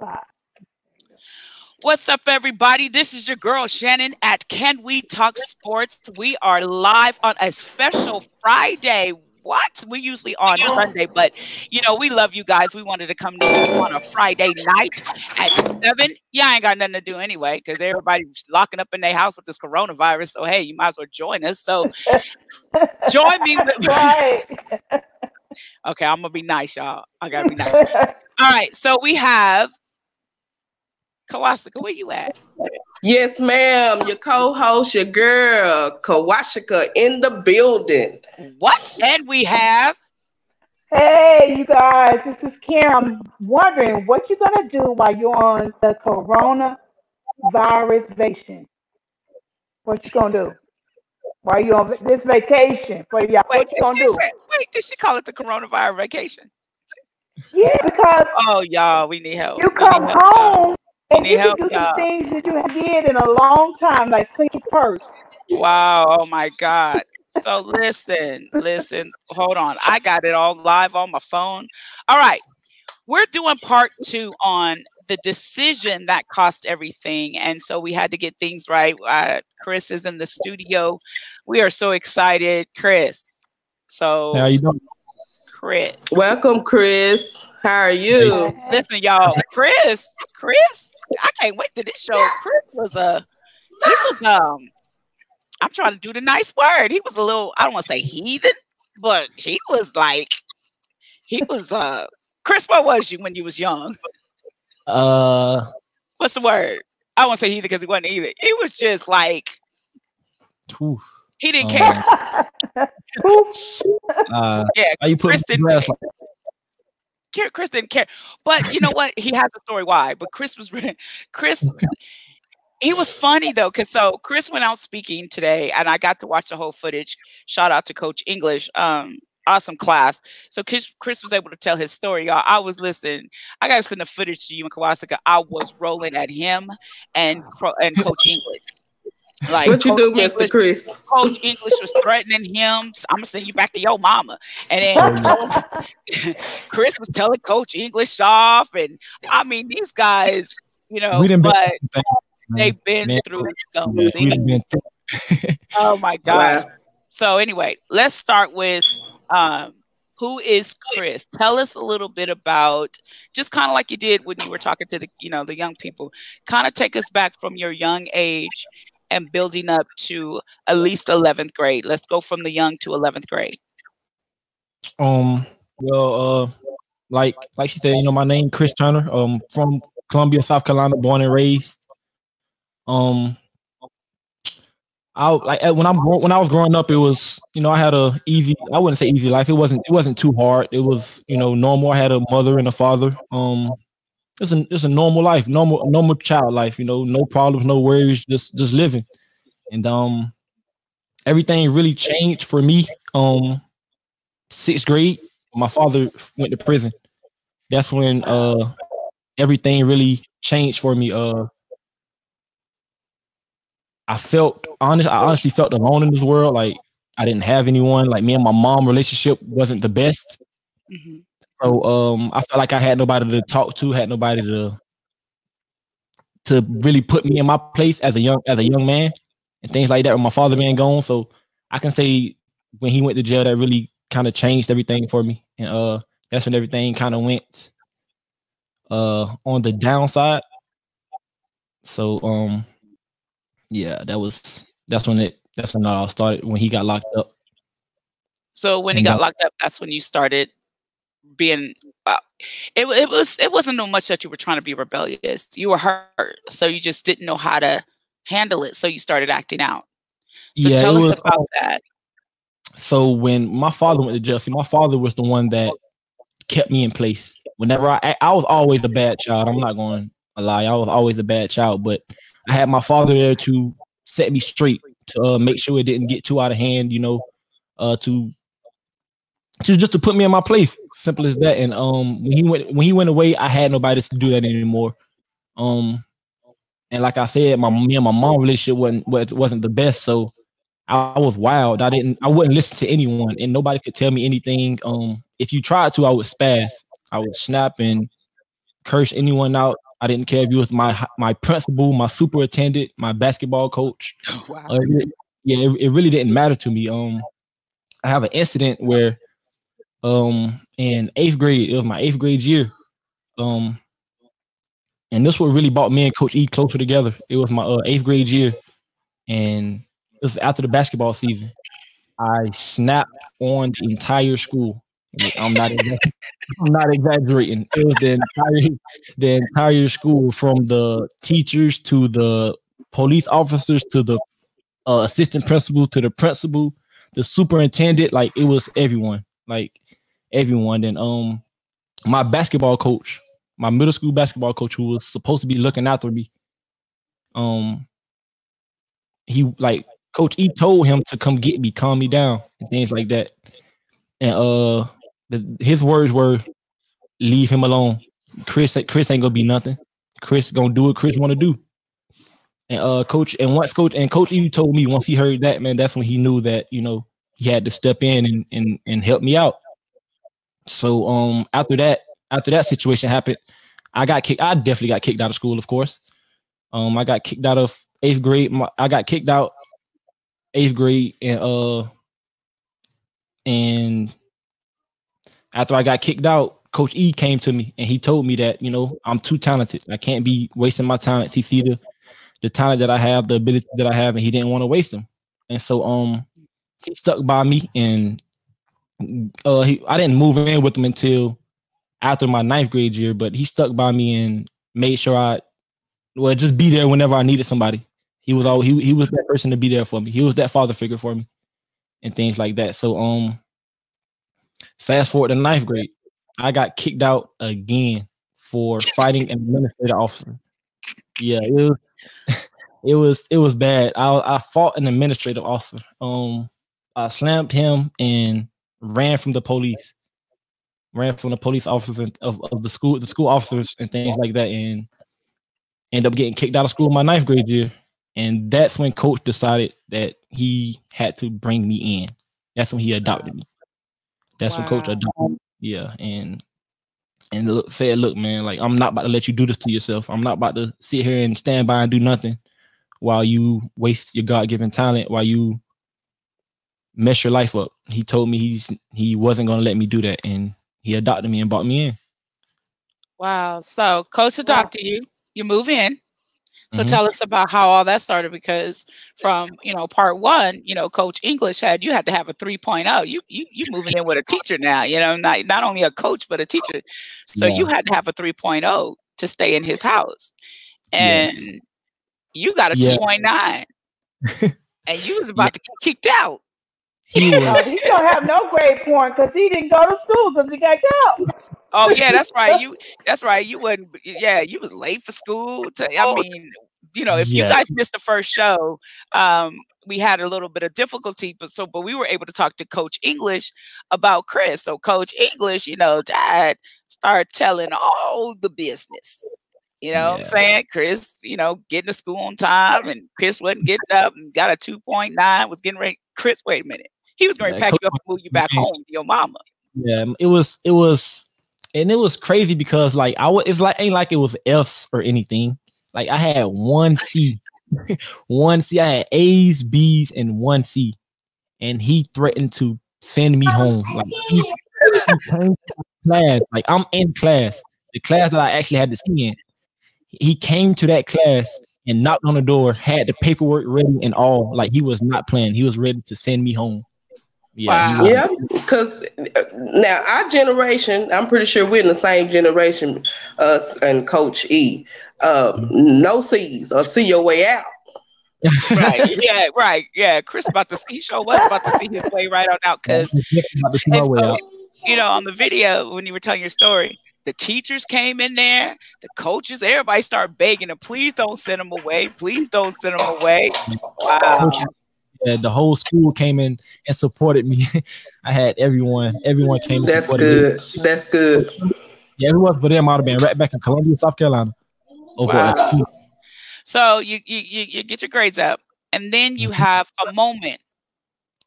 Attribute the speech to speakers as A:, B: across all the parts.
A: Bye.
B: What's up, everybody? This is your girl Shannon at Can We Talk Sports. We are live on a special Friday. What? We usually on Sunday, but you know, we love you guys. We wanted to come to you on a Friday night at seven. Yeah, I ain't got nothing to do anyway because everybody's locking up in their house with this coronavirus. So hey, you might as well join us. So join me. With-
A: Right.
B: okay, I'm gonna be nice, y'all. I gotta be nice. All right, so we have Kawasaka. Where you at?
C: Yes, ma'am. Your co-host, your girl, Kawashika in the building.
B: What? And we have
A: Hey, you guys, this is Karen. I'm wondering what you're gonna do while you're on the coronavirus vacation. What you gonna do while you're on this vacation? For y'all,
B: wait.
A: what you gonna
B: did she
A: do?
B: say- wait, did she call it the coronavirus vacation?
A: Yeah, because
B: Oh, y'all, we need help.
A: you come
B: need help, y'all.
A: Home and you can do some
B: y'all.
A: things that you did in a long time, like clean your purse.
B: Wow. Oh my God. So listen, listen, hold on. I got it all live on my phone. All right. We're doing part two on the decision that cost everything. And so we had to get things right. Uh, Chris is in the studio. We are so excited. Chris. So
D: How you doing?
B: Chris.
C: Welcome, Chris. How are you?
B: Listen, y'all. Chris, Chris, I can't wait to this show. Chris was a he was um I'm trying to do the nice word. He was a little, I don't want to say heathen, but he was like he was uh Chris, what was you when you was young?
D: Uh,
B: What's the word? I won't say heathen because he wasn't either. He was just like
D: whew,
B: he didn't
D: um,
B: care.
D: Uh,
B: Yeah,
D: how you put
B: Chris
D: me
B: didn't
D: on blast
B: care.
D: like
B: care. Chris didn't care. But you know what? He has a story why. But Chris was Chris. He was funny though, because so Chris went out speaking today, and I got to watch the whole footage. Shout out to Coach English. Um, awesome class. So Chris, Chris was able to tell his story, y'all. I was listening. I got to send the footage to you and Kawasaka. I was rolling at him and and Coach English. Like
C: What you
B: Coach
C: do, Mr.
B: English-
C: Chris?
B: Coach English was threatening him. I'm gonna send you back to your mama. And then Chris was telling Coach English off, and I mean these guys, you know,
D: we didn't been
B: but
D: man.
B: they've been
D: Man,
B: through some
D: Yeah,
B: things.
D: been through.
B: Oh my gosh.
C: Wow.
B: So anyway, let's start with um, who is Chris? Tell us a little bit about just kind of like you did when you were talking to the you know the young people. Kind of take us back from your young age and building up to at least 11th grade. Let's go from the young to 11th grade.
D: Um, well, uh, like like she said, you know, my name Chris Turner. Um, from Columbia, South Carolina, born and raised. Um, I like when I'm when I was growing up, it was you know I had a easy. I wouldn't say easy life. It wasn't it wasn't too hard. It was you know normal. I had a mother and a father. Um, it's a it's a normal life, normal normal child life. You know, no problems, no worries, just just living. And um, everything really changed for me. Um, sixth grade, my father went to prison. That's when uh everything really changed for me. Uh, I felt honest. I honestly felt alone in this world. Like I didn't have anyone. Like me and my mom relationship wasn't the best.
B: Mhm.
D: So um, I felt like I had nobody to talk to, had nobody to to really put me in my place as a young as a young man and things like that. With my father being gone, so I can say when he went to jail, that really kind of changed everything for me, and uh, that's when everything kind of went uh on the downside. So um, yeah, that was that's when it that's when it all started when he got locked up.
B: So when he
D: And
B: got locked up, that's when you started being. Uh, it it was it wasn't no much that you were trying to be rebellious. You were hurt, so you just didn't know how to handle it. So you started acting out. So
D: Yeah,
B: tell us
D: was,
B: about
D: um,
B: that.
D: So when my father went to jail, see, my father was the one that kept me in place. Whenever I, I- I was always a bad child. I'm not going to lie. I was always a bad child, but I had my father there to set me straight, to uh, make sure it didn't get too out of hand. You know, uh, to to just to put me in my place. Simple as that. And um, when he went when he went away, I had nobody to do that anymore. Um, and like I said, my me and my mom relationship wasn't wasn't the best. So I, I was wild. I didn't. I wouldn't listen to anyone, and nobody could tell me anything. Um, if you tried to, I would spaz. I would snap and curse anyone out. I didn't care if you was my my principal, my superintendent, my basketball coach.
B: Wow.
D: Uh, yeah, it, it really didn't matter to me. Um, I have an incident where, um, in eighth grade, it was my eighth grade year. Um, and this what really brought me and Coach E closer together. It was my uh, eighth grade year, and it was after the basketball season. I snapped on the entire school. I'm not. I'm not exaggerating. It was the entire the entire school, from the teachers to the police officers to the uh, assistant principal to the principal, the superintendent. Like it was everyone. Like everyone. Then um, my basketball coach, my middle school basketball coach, who was supposed to be looking after me, um, he like Coach E told him to come get me, calm me down, and things like that. And uh, the, his words were, "Leave him alone. Chris, Chris ain't gonna be nothing. Chris gonna do what Chris want to do." And uh, coach, and once coach and Coach E told me once he heard that, man, that's when he knew that you know he had to step in and and and help me out. So um, after that, after that situation happened, I got kicked. I definitely got kicked out of school, of course. Um, I got kicked out of eighth grade. My, I got kicked out eighth grade, and uh, and after I got kicked out, Coach E came to me and he told me that you know I'm too talented. I can't be wasting my talents. He see the the talent that I have, the ability that I have, and he didn't want to waste them. And so um, he stuck by me, and uh, he I didn't move in with him until after my ninth grade year, but he stuck by me and made sure I well just be there whenever I needed somebody. He was all he he was that person to be there for me. He was that father figure for me and things like that. So um fast forward to ninth grade, I got kicked out again for fighting an administrative officer. Yeah, it was it was it was bad. I I fought an administrative officer. Um I slammed him and ran from the police ran from the police officers and- of, of the school, the school officers and things like that, and end up getting kicked out of school my ninth grade year. And that's when coach decided that he had to bring me in. That's when he adopted me. That's when coach adopted. me. Yeah, and and look, said, "Look, man, like I'm not about to let you do this to yourself. I'm not about to sit here and stand by and do nothing while you waste your God given talent, while you mess your life up." He told me he's he wasn't gonna let me do that, and he adopted me and brought me in.
B: Wow. So coach adopted you. You move in. So
D: Mhm.
B: tell us about how all that started because from, you know, part 1, you know, coach English had you had to have a 3.0. You you you moving in with a teacher now, you know, not not only a coach but a teacher. So you had to have a 3.0 to stay in his house. And
D: Yes.
B: you got a
D: Yeah.
B: 2.9. and you was about to get kicked out.
D: He
A: No,
D: was
A: he's gonna have no grade point because he didn't go to school because he got killed.
B: Oh yeah, that's right. You that's right. You wasn't yeah, you was late for school. To, I mean, you know, if you guys missed the first show, um, we had a little bit of difficulty, but so but we were able to talk to Coach English about Chris. So Coach English, you know, dad started telling all the business. You know what I'm saying? Chris, you know, getting to school on time and Chris wasn't getting up and got a 2.9, was getting ready. Chris, wait a minute. He was going to
D: Yeah,
B: pack you up and move you back home to your mama.
D: yeah, um, it was it was and it was crazy because like I was it's like ain't like it was F's or anything. Like I had one C, one C. I had A's, B's, and one C, and he threatened to send me oh, home. Like he, he came to class, like I'm in class, the class that I actually had to see in. He came to that class and knocked on the door, had the paperwork ready and all. Like he was not playing. He was ready to send me home. Yeah,
B: Wow.
C: Yeah, because now our generation, I'm pretty sure we're in the same generation, us and Coach E. Um, no C's or see your way out.
B: right. Yeah, right. Yeah. Chris about to see show was about to see his way right on out because
D: About to see my
B: and
D: way
B: so,
D: out.
B: you know, on the video when you were telling your story, the teachers came in there, the coaches, everybody started begging them, please don't send them away. Please don't send them away. Wow.
D: Coach, yeah, the whole school came in and supported me. I had everyone, everyone came and
C: That's
D: supported me.
C: good. That's good.
D: Yeah, if it was for them, I'd have been right back in Columbia, South Carolina. Over
B: Wow.
D: at C.
B: So you, you you you get your grades up, and then you
D: Mhm.
B: have a moment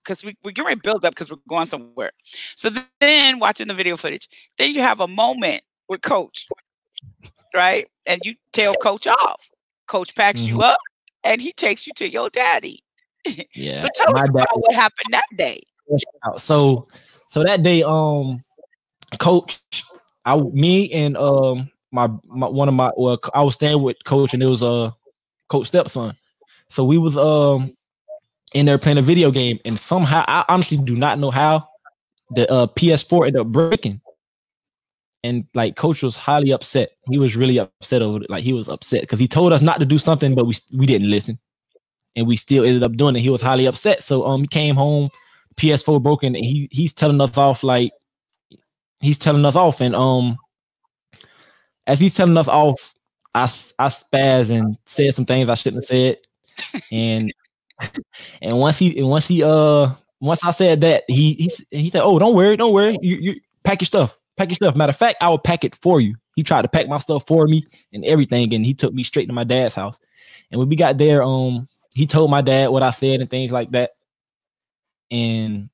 B: because we, we're getting ready to build up because we're going somewhere. So then watching the video footage, then you have a moment with coach right? And you tell coach off. Coach packs
D: Mhm.
B: you up and he takes you to your daddy.
D: Yeah.
B: so tell us about what happened that day.
D: So so that day, um, coach, I me and um my, my one of my well, I was staying with coach and it was uh coach stepson. So we was um in there playing a video game and somehow I honestly do not know how the uh PS4 ended up breaking. And like coach was highly upset. He was really upset over it. Like he was upset because he told us not to do something, but we we didn't listen. And we still ended up doing it. He was highly upset. So um he came home PS4 broken. And he he's telling us off like he's telling us off, and um as he's telling us off, I I spaz and said some things I shouldn't have said, and and once he and once he uh once I said that he he he said, oh don't worry don't worry you you pack your stuff pack your stuff. Matter of fact, I will pack it for you. He tried to pack my stuff for me and everything, and he took me straight to my dad's house. And when we got there, um, he told my dad what I said and things like that. And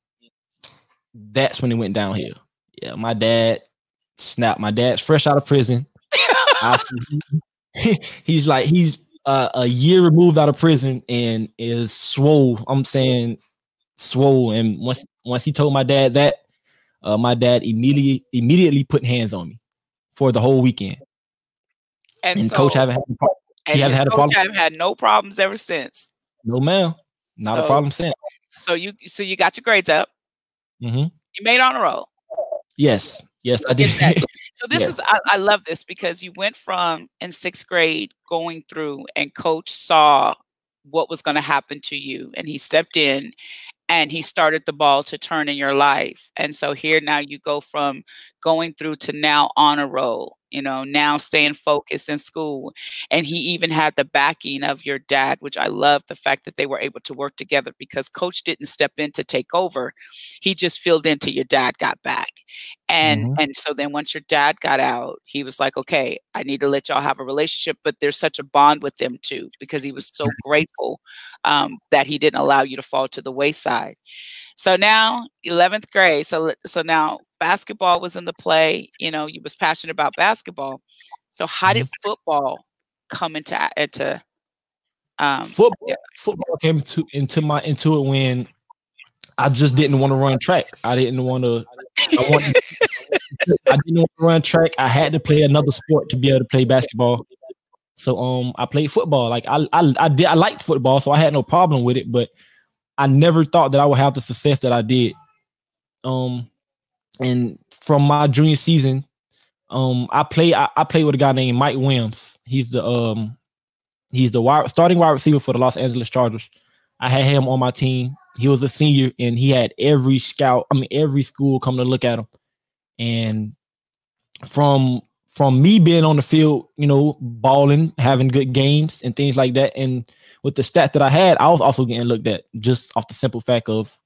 D: that's when it went downhill. Yeah, my dad snapped. My dad's fresh out of prison. See- he's like he's uh, a year removed out of prison and is swole. I'm saying swole. And once once he told my dad that, uh, my dad immediately immediately put hands on me for the whole weekend.
B: And,
D: And
B: so,
D: coach haven't had a pro-
B: and
D: he hasn't had a problem?
B: haven't had no problems ever since.
D: no ma'am, not
B: So-
D: a problem since.
B: So you so you got your grades up.
D: Mm-hmm.
B: You made on a roll.
D: Yes, yes, I did.
B: So this is I, I love this because you went from in sixth grade going through and coach saw what was going to happen to you and he stepped in and he started the ball to turn in your life. And so here now you go from going through to now on a roll, you know, now staying focused in school. And he even had the backing of your dad, which I love the fact that they were able to work together because coach didn't step in to take over. He just filled in till your dad got back. And
D: Mhm.
B: and so then once your dad got out, he was like, okay, I need to let y'all have a relationship, but there's such a bond with them too, because he was so grateful um, that he didn't allow you to fall to the wayside. So now 11th grade. So so now basketball was in the play. You know, you was passionate about basketball. So how did football come into into um,
D: football, football came to into my into it when I just didn't want to run track. I didn't want to. I wanted. I didn't want to run track. I had to play another sport to be able to play basketball. So um, I played football. Like I, I, I did. I liked football, so I had no problem with it. But I never thought that I would have the success that I did. Um, and from my junior season, um, I play. I, I played with a guy named Mike Williams. He's the um, he's the wide, starting wide receiver for the Los Angeles Chargers. I had him on my team. He was a senior, and he had every scout. I mean, every school come to look at him. And from from me being on the field, you know, balling, having good games and things like that, and with the stats that I had, I was also getting looked at just off the simple fact of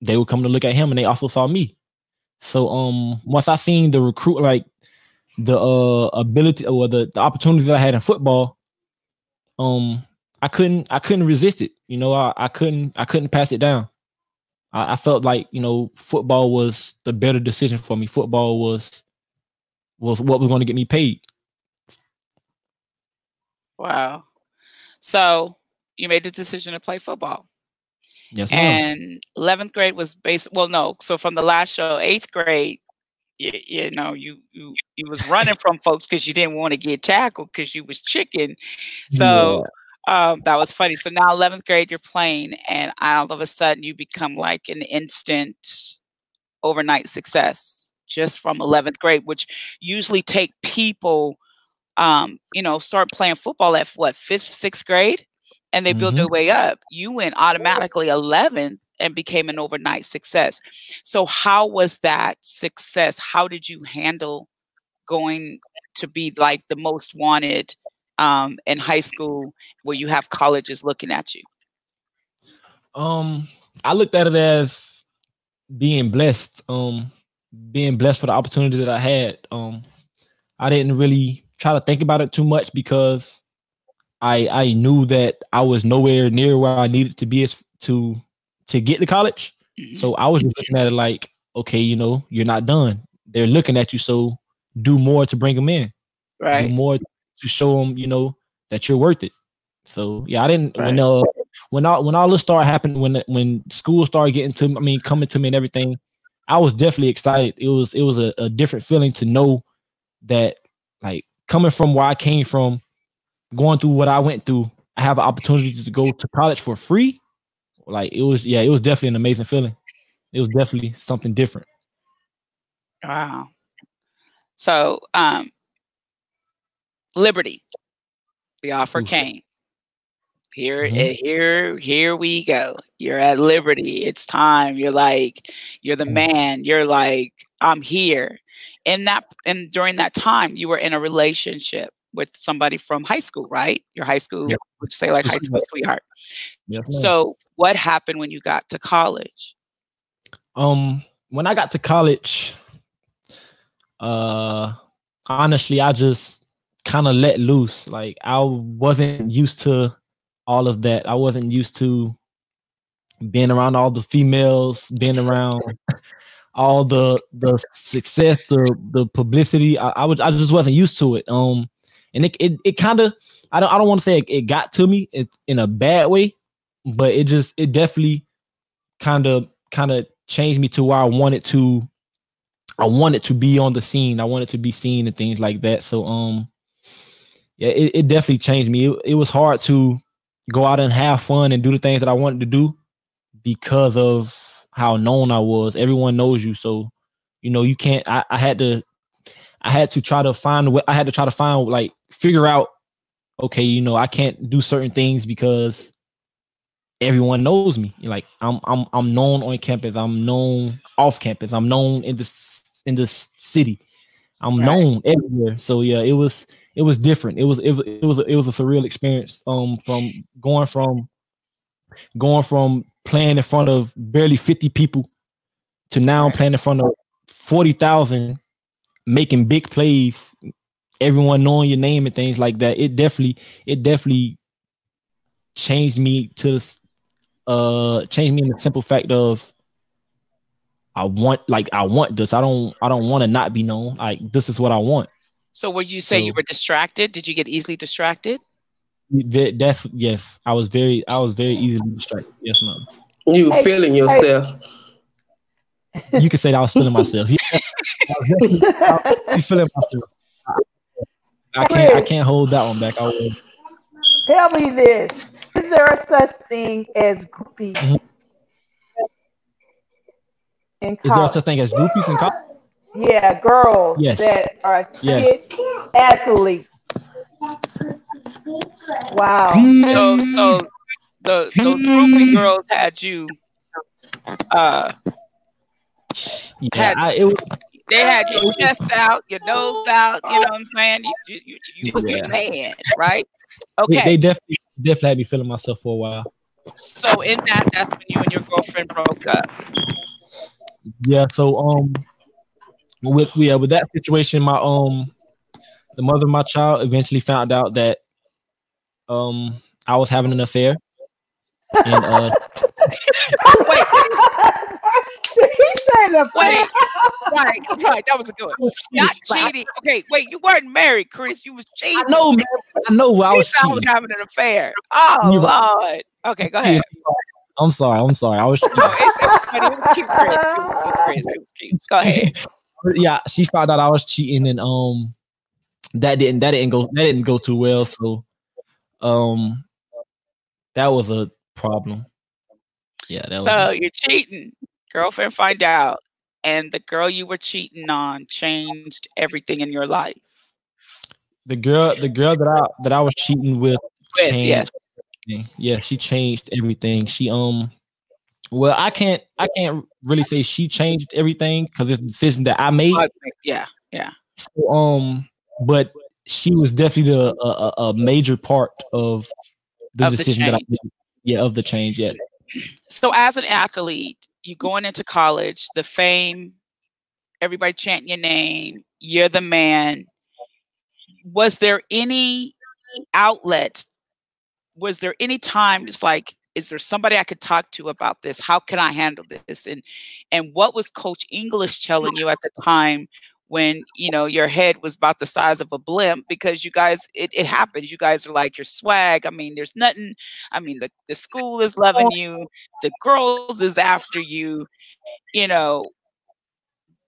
D: they would come to look at him, and they also saw me. So um, once I seen the recruit, like the uh ability or the, the opportunities that I had in football, um, I couldn't I couldn't resist it. You know, I, I couldn't I couldn't pass it down. I, I felt like you know football was the better decision for me. Football was was what was going to get me paid.
B: wow. So you made the decision to play football.
D: Yes, ma'am.
B: and 11th grade was based well no so from the last show eighth grade you, you know you you you was running from folks because you didn't want to get tackled because you was chicken so um, that was funny so now 11th grade you're playing and all of a sudden you become like an instant overnight success just from 11th grade which usually take people um, you know start playing football at what fifth sixth grade and they build their way up. You went automatically 11th and became an overnight success. So, how was that success? How did you handle going to be like the most wanted um, in high school where you have colleges looking at you?
D: Um, I looked at it as being blessed. Um, being blessed for the opportunity that I had. Um, I didn't really try to think about it too much because I I knew that I was nowhere near where I needed to be as to to get to college.
B: Mhm.
D: So I was just looking at it like, okay, you know, you're not done. They're looking at you, so do more to bring them in.
B: right.
D: do more to show them, you know, that you're worth it. So yeah, I didn't when uh when all when all this started happening when when school started getting to I mean coming to me and everything, I was definitely excited. It was it was a, a different feeling to know that like coming from where I came from, going through what I went through, I have an opportunity to go to college for free. Like it was yeah, it was definitely an amazing feeling. It was definitely something different.
B: Wow. So, um, Liberty, the offer
D: Ooh.
B: came. Here,
D: Mhm.
B: eh, here, here we go. You're at Liberty. It's time. You're like, you're the
D: Mhm.
B: man. You're like, I'm here. In that, and during that time, you were in a relationship with somebody from high school, right? Your high school,
D: Yeah.
B: would say like high school sweetheart.
D: Ma'am.
B: So, what happened when you got to college?
D: Um, when I got to college, uh, honestly, I just kind of let loose. Like I wasn't used to all of that. I wasn't used to being around all the females, being around all the the success, the the publicity. I, I was I just wasn't used to it. Um, and it it, it kind of I don't I don't want to say it, it got to me it, in a bad way, but it just it definitely kind of kind of changed me to where I wanted to I wanted to be on the scene. I wanted to be seen and things like that. So um yeah, it, it definitely changed me. It, it was hard to go out and have fun and do the things that I wanted to do because of how known I was. Everyone knows you. So, you know, you can't I, I had to I had to try to find a way I had to try to find like figure out, okay, you know, I can't do certain things because everyone knows me. Like I'm I'm I'm known on campus. I'm known off campus. I'm known in the in the city. I'm
B: Right.
D: known everywhere. So yeah, it was it was different. It was it was it was a, it was a surreal experience. Um, from going from going from playing in front of barely 50 people to now playing in front of 40,000 making big plays everyone knowing your name and things like that it definitely it definitely changed me to uh changed me in the simple fact of I want like I want this. I don't I don't want to not be known. Like this is what I want.
B: So, would you say you were distracted? Did you get easily distracted?
D: That's yes. I was very I was very easily distracted. Yes, ma'am.
C: You
A: Hey,
C: feeling
A: hey.
C: yourself.
D: You could say that I was feeling myself. Yeah, I was definitely feeling myself. I can't I can't hold that one back. I will.
A: Tell me this. Is there a such thing as groupies
D: Mhm.
A: in
D: is there a such thing as groupies in college?
A: Yeah, girls
D: Yes.
A: that are
D: Yes.
A: athletes. Wow.
B: So, so the those groupie girls had you. Uh,
D: Yeah,
B: Had-
D: I, it was
B: they had your chest out, your nose out. You know what I'm saying? You, you, you, you was
D: Yeah.
B: the man, right?
D: they,
B: Okay.
D: they definitely definitely had me feeling myself for a while.
B: so in that, that's when you and your girlfriend broke up.
D: Yeah, so um with yeah, with that situation, my um the mother of my child eventually found out that um I was having an affair. And uh
B: Wait,
A: he said the
B: Wait. right, right. That was a good one. Not cheating. Okay, wait. You weren't married, Chris. You was cheating.
D: I know, man. I know I was
B: thought I was having an affair. Oh
D: You're right.
B: Lord. Okay, go ahead.
D: I'm sorry, I'm sorry. I was
B: No, it's, it was funny. It was cute, Chris. It was cute, Chris. It was cute. Go ahead.
D: Yeah, she found out I was cheating and um that didn't that didn't go that didn't go too well. So um that was a problem. Yeah, that was
B: So you're cheating. Girlfriend find out, and the girl you were cheating on changed everything in your life.
D: the girl the girl that I that I was cheating with
B: With yes.
D: Yeah, she changed everything. She um well I can't I can't really say she changed everything because it's a decision that I made.
B: Yeah. Yeah.
D: So, um but she was definitely the a, a, major part of the
B: Of the
D: decision that I made. Yeah, of the change, yes.
B: So as an athlete, you going into college, the fame, everybody chanting your name, you're the man. Was there any outlet? Was there any time it's like, is there somebody I could talk to about this? How can I handle this? And and what was Coach English telling you at the time when you know your head was about the size of a blimp? Because you guys it, it happens. You guys are like your swag. I mean there's nothing i mean the, the school is loving you. The girls is after you. You know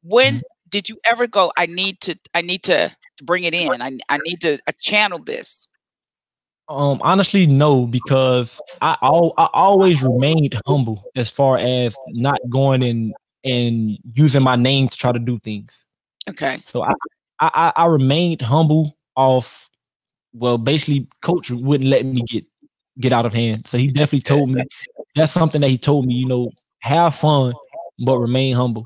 B: when
D: Mhm.
B: did you ever go i need to i need to bring it in. I, I need to uh, channel this
D: Um, honestly, no, because I al- I always remained humble as far as not going and and using my name to try to do things.
B: okay
D: So I I, I- I remained humble off. Well, basically, coach wouldn't let me get get out of hand. So he definitely told me that's something that he told me. You know, have fun, but remain humble.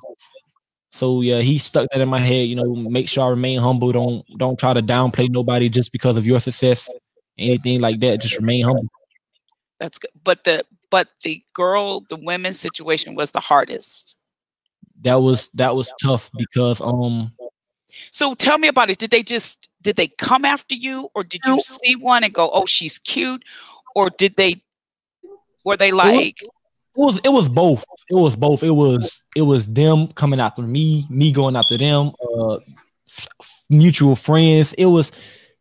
D: So yeah, he stuck that in my head. You know, make sure I remain humble. Don't don't try to downplay nobody just because of your success, anything like that. Just remain humble.
B: that's good but the but the girl the women's situation was the hardest
D: That was that was tough because um
B: So tell me about it. Did they just did they come after you or did you see one and go, "Oh, she's cute?" Or did they were they like
D: it was it was both. It was both. It was it was them coming after me, me going after them, uh f- f- mutual friends. It was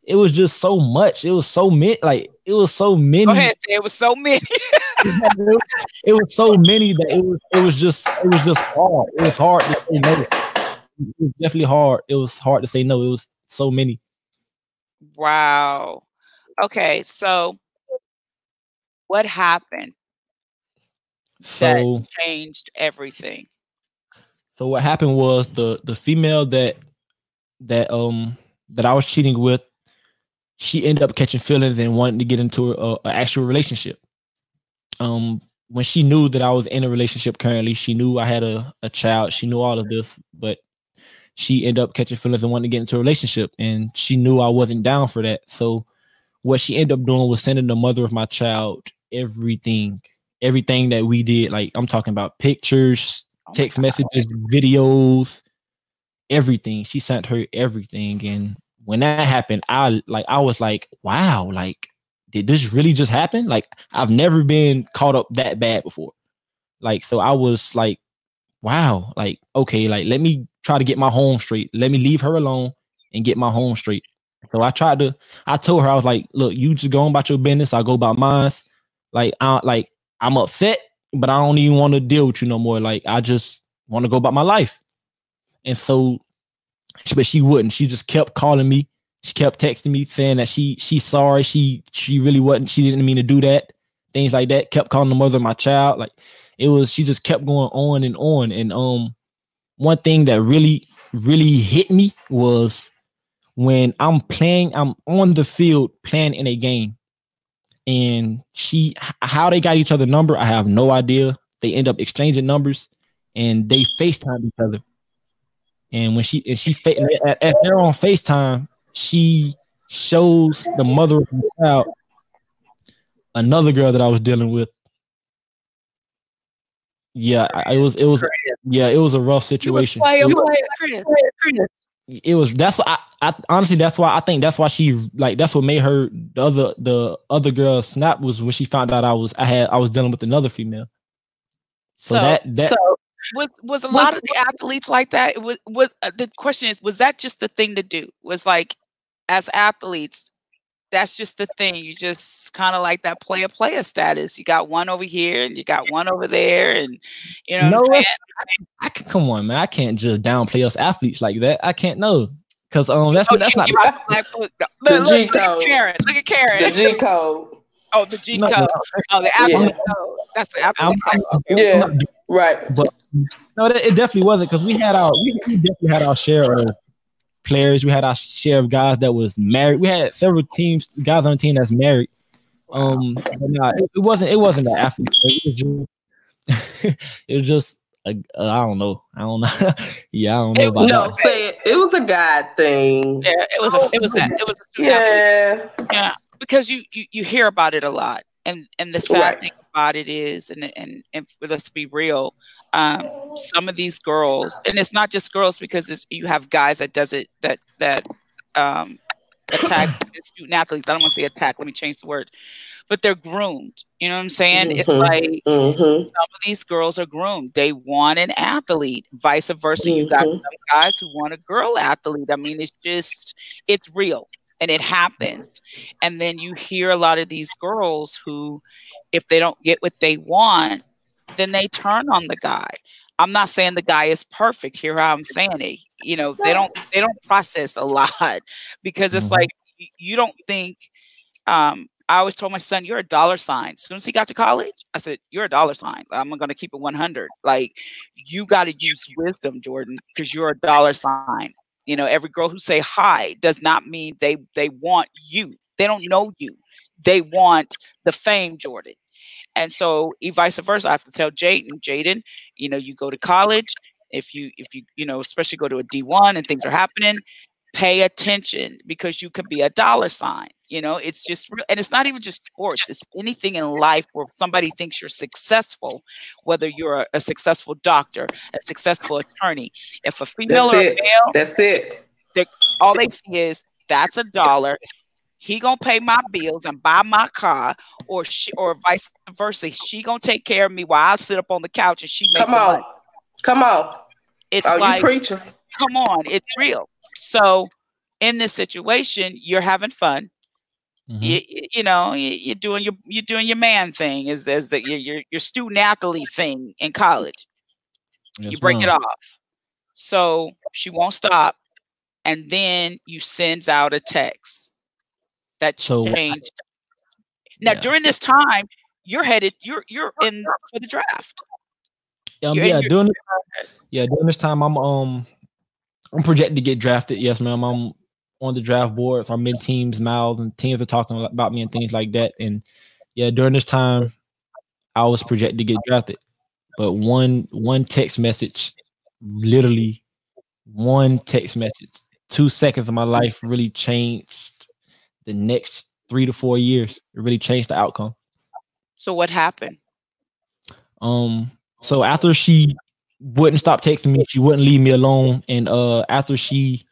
D: it was just so much. It was so many like it was so many
B: Go ahead, say it was so many.
D: it was so many that it was it was just it was just hard. It was hard to say no. It was definitely hard. It was hard to say no. It was so many.
B: wow. Okay, so what happened that
D: So
B: changed everything?
D: So what happened was the the female that that um that I was cheating with, she ended up catching feelings and wanting to get into a, a actual relationship. Um, when she knew that I was in a relationship currently, she knew I had a, a child. She knew all of this, but she ended up catching feelings and wanting to get into a relationship, and she knew I wasn't down for that. So what she ended up doing was sending the mother of my child everything, everything that we did. Like I'm talking about pictures, text messages, videos, everything. She sent her everything. And when that happened, I like I was like, wow, like, did this really just happen? Like, I've never been caught up that bad before. Like, so I was like, wow, like, okay, like let me try to get my home straight. Let me leave her alone and get my home straight. So I tried to, I told her, I was like, look, you just go on about your business, I'll go about mine. Like, I like I'm upset, but I don't even want to deal with you no more. Like, I just want to go about my life. And so, but she wouldn't. She just kept calling me. She kept texting me saying that she she's sorry. She she really wasn't. She didn't mean to do that. Things like that. Kept calling the mother of my child. Like it was. She just kept going on and on. And um, one thing that really really hit me was when I'm playing. I'm on the field playing in a game, and she how they got each other number. I have no idea. They end up exchanging numbers, and they FaceTime each other. And when she and she fa- at, they're on FaceTime, she shows the mother of the child another girl that I was dealing with. Yeah, I, it was it was yeah, it was a rough situation. It was- it was that's I, I honestly that's why I think that's why she like that's what made her the other the other girl snap was when she found out I was I had I was dealing with another female.
B: So,
D: So that- that-
B: so was was a lot of the athletes like that? It was, was uh, the question is was that just the thing to do? Was like as athletes, that's just the thing. You just kind of like that player player status. You got one over here and you got one over there, and you know what
D: No,
B: I'm saying?
D: I can come on, man. I can't just downplay us athletes like that. I can't know. Cause um that's
B: Oh,
D: that's
B: you-
D: not
B: you rock the black book. Look,
C: The
B: look, look at
C: G-code.
B: Karen. Look at Karen.
C: The G code.
B: oh, the G
D: No,
B: code. Oh, the
C: Yeah.
B: athlete code. That's the
D: I'm,
B: athlete
D: I'm-
B: code.
D: I'm
C: Yeah.
D: Not
C: But
D: No, it definitely wasn't because we had our we, we definitely had our share of players. We had our share of guys that was married. We had several teams, guys on the team that's married. Um, but nah, it, it wasn't it wasn't the athlete. It was just, it was just a, uh, I don't know. I don't know. yeah, I don't know
B: It
D: about
C: No,
D: that.
C: say it. It was a God thing.
B: Yeah, it was a, it was that. It was a student athlete.
C: Yeah.
B: yeah because you, you you hear about it a lot and and the sad
C: Right.
B: thing about it is and and, and let's be real um some of these girls and it's not just girls because it's, you have guys that does it that that um attack student athletes. I don't want to say attack. Let me change the word. But they're groomed. You know what I'm saying? Mm-hmm. It's like mm-hmm. some of these girls are groomed. They want an athlete. Vice versa, mm-hmm. you got mm-hmm. some guys who want a girl athlete. I mean, it's just it's real and it happens. And then you hear a lot of these girls who, if they don't get what they want, then they turn on the guy. I'm not saying the guy is perfect. Here how I'm saying it. You know, they don't they don't process a lot because it's mm-hmm. like you don't think um I always told my son, "You're a dollar sign." As soon as he got to college, I said, "You're a dollar sign." I'm going to keep it 100. Like, you got to use wisdom, Jordan, because you're a dollar sign. You know, every girl who say hi does not mean they they want you. They don't know you. They want the fame, Jordan. And so, vice versa, I have to tell Jaden, Jaden, you know, you go to college. If you, if you, you know, especially go to a D1 and things are happening, pay attention because you could be a dollar sign. You know, it's just, real. and it's not even just sports, it's anything in life where somebody thinks you're successful, whether you're a, a successful doctor, a successful attorney. If a female
C: that's
B: or
C: it.
B: a male,
C: that's it.
B: All they see is that's a dollar he gonna pay my bills and buy my car, or she, or vice versa. She gonna take care of me while I sit up on the couch and she make
C: come on,
B: money.
C: come on.
B: It's
C: oh,
B: like
C: preaching.
B: Come on, it's real. So in this situation, you're having fun. Mm-hmm. You, you know, you're doing your you're doing your man thing, is as the your, your your student athlete thing in college. Yes, you break ma'am. it off. So she won't stop, and then you sends out a text that so, changed. Now, yeah. during this time, you're headed. You're you're in for the draft.
D: Um, yeah, during yeah during this time, I'm um I'm projected to get drafted. Yes, ma'am. I'm on the draft boards I'm in teams' mouths, and teams are talking about me and things like that. And yeah, during this time, I was projected to get drafted. But one one text message, literally one text message, two seconds of my life really changed the next three to four years. It really changed the outcome.
B: So what happened?
D: Um, so after she wouldn't stop texting me, she wouldn't leave me alone. And uh after she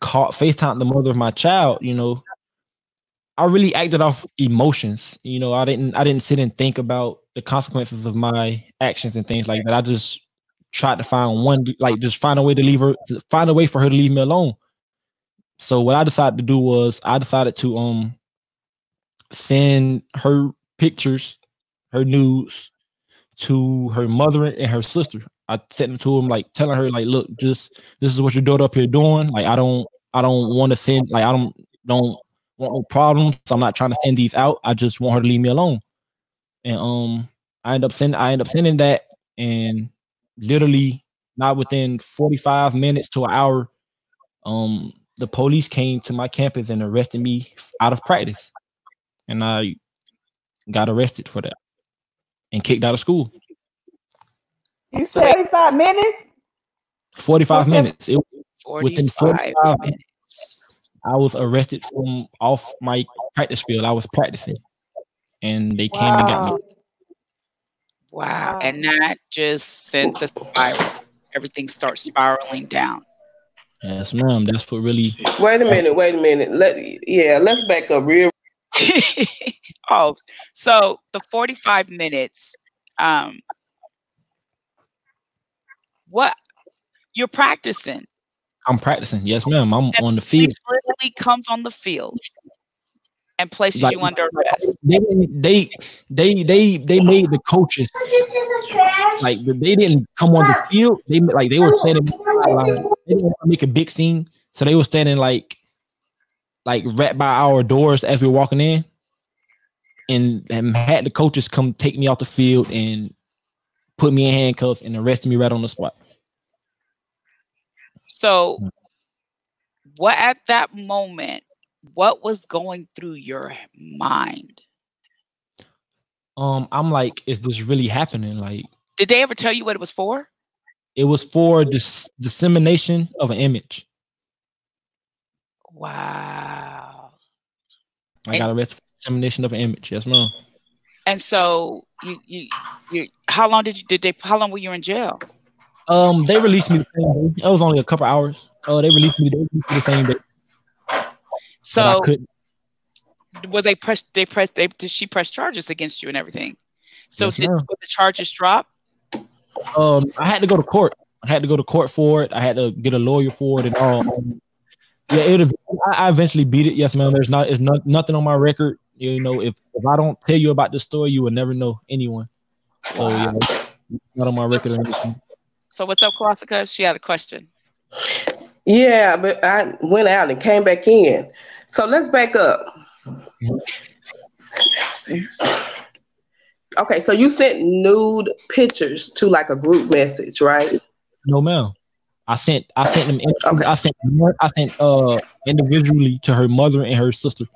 D: caught FaceTime the mother of my child, you know, I really acted off emotions. You know, I didn't I didn't sit and think about the consequences of my actions and things like that. I just tried to find one like just find a way to leave her find a way for her to leave me alone. So what I decided to do was I decided to um send her pictures, her nudes to her mother and her sister. I sent them to him, like telling her like, look, just this is what your daughter up here doing. Like I don't I don't want to send like I don't don't want no problems. So I'm not trying to send these out. I just want her to leave me alone. And um I end up sending I end up sending that and literally not within 45 minutes to an hour um the police came to my campus and arrested me out of practice. And I got arrested for that and kicked out of school.
A: You said 45 minutes?
D: 45 minutes. It, 45 within 45 minutes. I was arrested from off my practice field. I was practicing. And they came wow. and got me.
B: Wow. And that just sent the spiral. Everything starts spiraling down.
D: Yes, ma'am. That's what really.
C: Wait a minute. Wait a minute. Let yeah. Let's back up real.
B: oh, so the forty-five minutes. Um, what you're practicing?
D: I'm practicing. Yes, ma'am. I'm and on the field.
B: Literally comes on the field and places like, you under arrest.
D: They, they they they they made the coaches like they didn't come on the field. They like they were standing. They didn't make a big scene, so they were standing like like right by our doors as we were walking in, and, and had the coaches come take me off the field and put me in handcuffs and arrested me right on the spot.
B: So, what at that moment what was going through your mind?
D: Um, I'm like, is this really happening? Like,
B: did they ever tell you what it was for?
D: It was for dis- dissemination of an image.
B: Wow.
D: I and, got arrested for dissemination of an image. Yes, ma'am.
B: And so you you you how long did you did they how long were you in jail?
D: Um, they released me the same day. It was only a couple hours. Oh, uh, they released me, they released me the same day.
B: So was they press they press they did she press charges against you and everything? So yes, did the charges drop?
D: Um, I had to go to court. I had to go to court for it. I had to get a lawyer for it and all. Um, yeah, it. I, eventually beat it. Yes, ma'am. There's not. It's not nothing on my record. You know, if if I don't tell you about the story, you will never know anyone. So wow. yeah, not on my record or anything.
B: So what's up, Classica? She had a question.
C: Yeah, but I went out and came back in. So let's back up. Okay, so you sent nude pictures to like a group message, right?
D: No, ma'am. I sent I sent them okay. I sent I sent uh individually to her mother and her sister.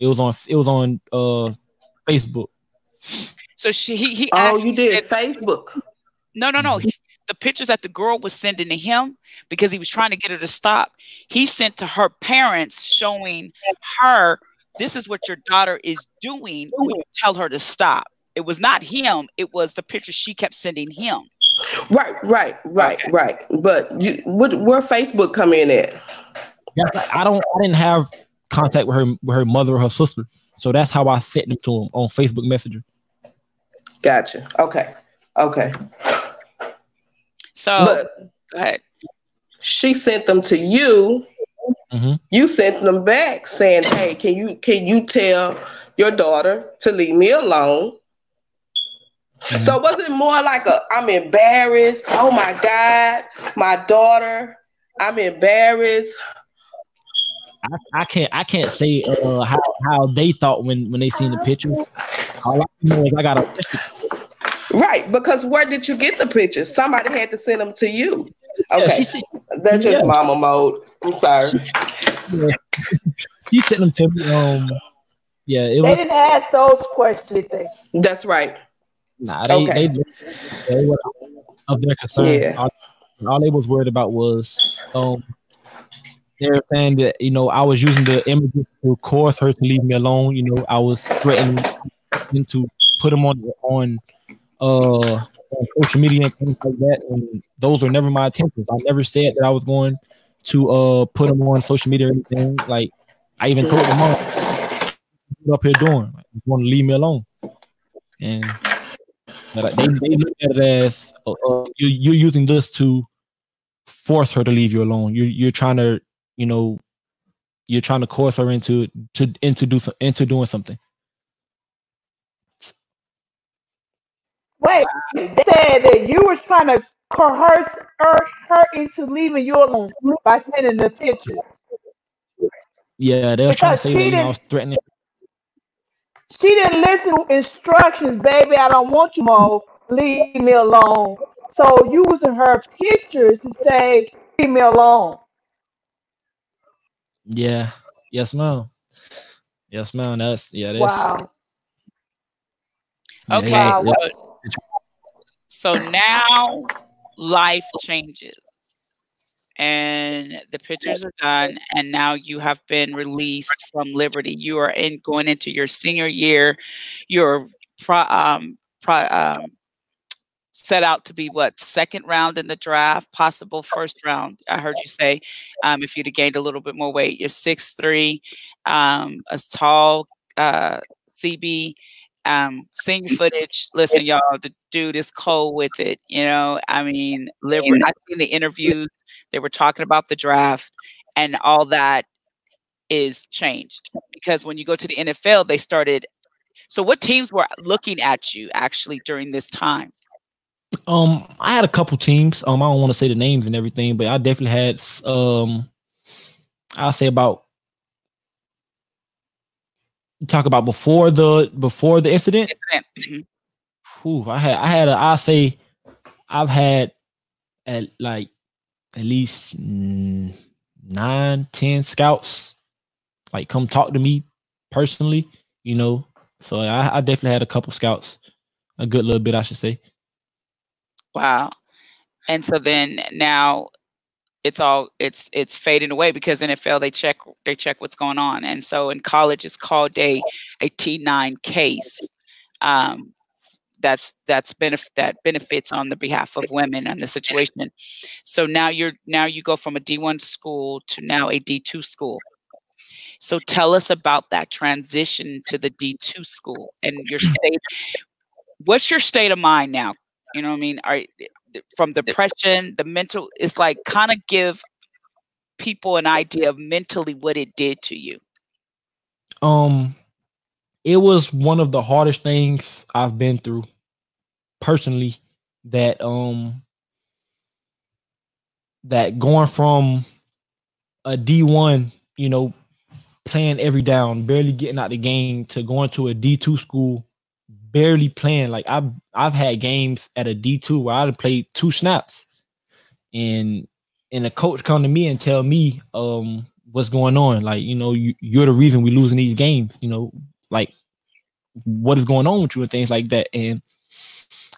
D: It was on it was on uh Facebook.
B: So she he, he
C: Oh, you did said, Facebook.
B: No, no, no. He, the pictures that the girl was sending to him because he was trying to get her to stop. He sent to her parents showing her this is what your daughter is doing when you tell her to stop. It was not him, it was the picture she kept sending him.
C: Right, right, right, okay. right. But you, what, where Facebook come in at?
D: Yeah, I don't. I didn't have contact with her, with her mother or her sister, so that's how I sent them to him on Facebook Messenger.
C: Gotcha. Okay. Okay.
B: So but go ahead.
C: She sent them to you. Mm-hmm. You sent them back saying, "Hey, can you can you tell your daughter to leave me alone?" Mm-hmm. So was it more like a I'm embarrassed? Oh my God, my daughter, I'm embarrassed.
D: I, I can't I can't say uh, how, how they thought when when they seen the pictures. All I know is I got arrested.
C: Right, because where did you get the pictures? Somebody had to send them to you. Okay, yeah, that's just yeah. mama mode. I'm sorry.
D: She, yeah. she sent them to me. Um, yeah, it
A: they
D: was.
A: They didn't ask those questions.
C: That's right.
D: Nah, they, okay. they, they were of their concern. Yeah. All, all, they was worried about was um they're saying that you know I was using the images to coerce her to leave me alone. You know, I was threatening to put them on on uh on social media and things like that, and those were never my intentions. I never said that I was going to uh put them on social media or anything. Like I even told them up here doing? Like, want to leave me alone, and they, they look at it as uh, uh, you, you're using this to force her to leave you alone. You're you're trying to you know you're trying to coerce her into to into do into doing something.
A: Wait, they said that you were trying to coerce her, her into leaving you alone by sending the pictures.
D: Yeah, they were trying to say that I was threatening
A: she didn't listen to instructions, baby. I don't want you more. Leave me alone. So using her pictures to say, leave me alone.
D: Yeah. Yes, ma'am. Yes, ma'am. That's yeah. That's,
A: wow.
B: Okay. Yeah, yeah. So now life changes and the pictures are done and now you have been released from Liberty you are in going into your senior year you're pro, um, pro, um, set out to be what second round in the draft possible first round i heard you say um, if you'd have gained a little bit more weight you're six three um, a tall uh, cb um, seeing footage. Listen, y'all, the dude is cold with it. You know, I mean, liberal. I've seen the interviews. They were talking about the draft, and all that is changed because when you go to the NFL, they started. So, what teams were looking at you actually during this time?
D: Um, I had a couple teams. Um, I don't want to say the names and everything, but I definitely had um, I'll say about talk about before the before the incident. Incident. Mm-hmm. Whew, I had I had a I say I've had at like at least nine, ten scouts like come talk to me personally, you know. So I, I definitely had a couple scouts, a good little bit, I should say.
B: Wow. And so then now it's all it's it's fading away because NFL they check they check what's going on, and so in college it's called a a T nine case. Um, that's that's benefit that benefits on the behalf of women and the situation. So now you're now you go from a D one school to now a D two school. So tell us about that transition to the D2 school and your state. What's your state of mind now? You know what I mean? Are from depression, the mental, it's like kind of give people an idea of mentally what it did to you.
D: Um, it was one of the hardest things I've been through personally. That um, that going from a D one, you know, playing every down, barely getting out the game, to going to a D two school, barely playing. Like I've I've had games at a D two where I'd played two snaps, and and the coach come to me and tell me um what's going on. Like you know you you're the reason we losing these games. You know like what is going on with you and things like that. And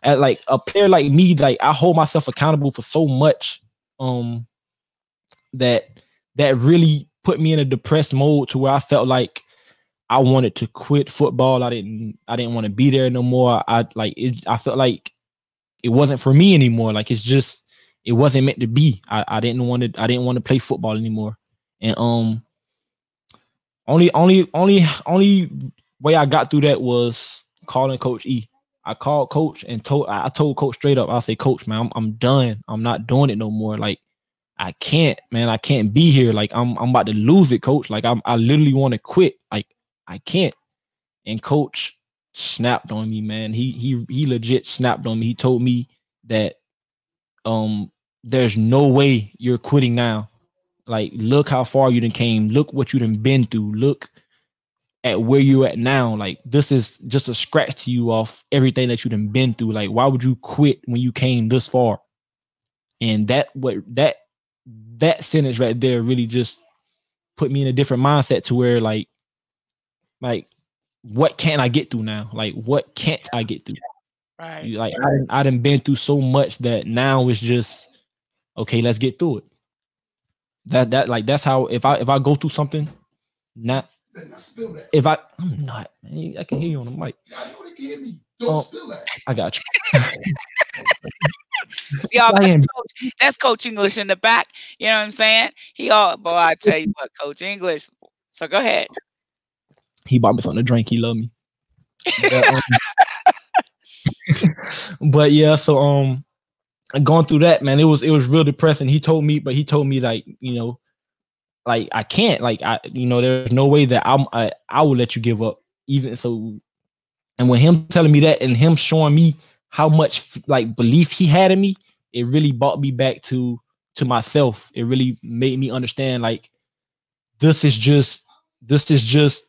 D: at like a player like me, like I hold myself accountable for so much um that that really put me in a depressed mode to where I felt like I wanted to quit football. I didn't I didn't want to be there no more. I like it I felt like it wasn't for me anymore. Like it's just it wasn't meant to be. I, I didn't want to I didn't want to play football anymore. And um only only only only way I got through that was calling Coach E. I called Coach and told I told Coach straight up. I say, Coach, man, I'm I'm done. I'm not doing it no more. Like I can't, man. I can't be here. Like I'm I'm about to lose it, Coach. Like I'm I literally want to quit. Like I can't. And Coach snapped on me, man. He he he legit snapped on me. He told me that um there's no way you're quitting now. Like, look how far you done came. Look what you done been through. Look at where you're at now. Like, this is just a scratch to you off everything that you done been through. Like, why would you quit when you came this far? And that what that that sentence right there really just put me in a different mindset to where like like what can I get through now? Like what can't I get through?
B: Right.
D: Like I done, I done been through so much that now it's just okay, let's get through it. That that like that's how if I if I go through something, not if I I'm not, I can hear you on the mic. I know they can hear me. Don't oh, spill that. I got you.
B: Y'all, that's coach, that's coach English in the back. You know what I'm saying? He all boy, I tell you what, coach English. So go ahead.
D: He bought me something to drink. He love me. But, um, but yeah, so um going through that, man, it was it was real depressing. He told me, but he told me like, you know, like I can't, like I, you know, there's no way that I'm I, I will let you give up. Even so, and when him telling me that and him showing me how much like belief he had in me, it really brought me back to to myself. It really made me understand like this is just this is just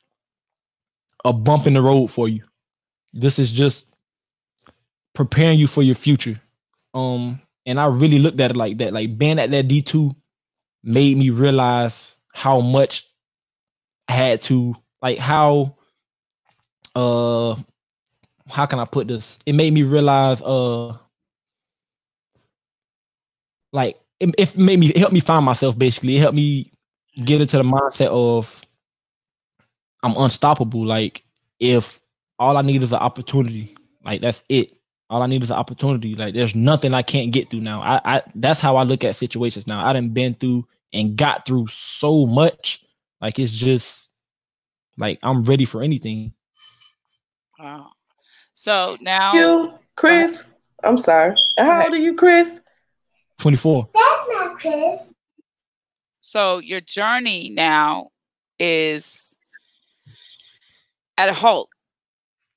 D: a bump in the road for you. This is just preparing you for your future. Um, and I really looked at it like that. Like being at that D2 made me realize how much I had to like how uh how can I put this? It made me realize uh like it, it made me it helped me find myself basically. It helped me get into the mindset of I'm unstoppable. Like if all I need is an opportunity, like that's it all I need is an opportunity. Like there's nothing I can't get through now. I, I that's how I look at situations now. I done been through and got through so much. Like it's just like I'm ready for anything.
B: Wow. So now
C: you, Chris. Uh, I'm sorry. How old are you, Chris?
D: 24.
E: That's not Chris.
B: So your journey now is at a halt.